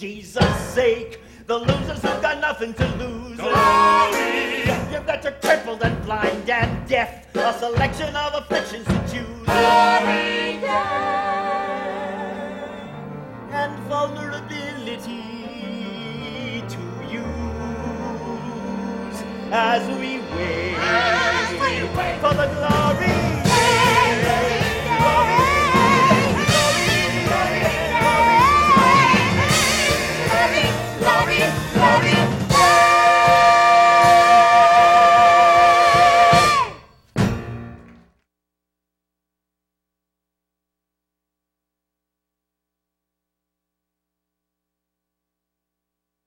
Jesus' sake. The got nothing to lose. Glory. You've got your crippled and blind and deaf. A selection of afflictions to choose. Glory. And vulnerability to use as we wait.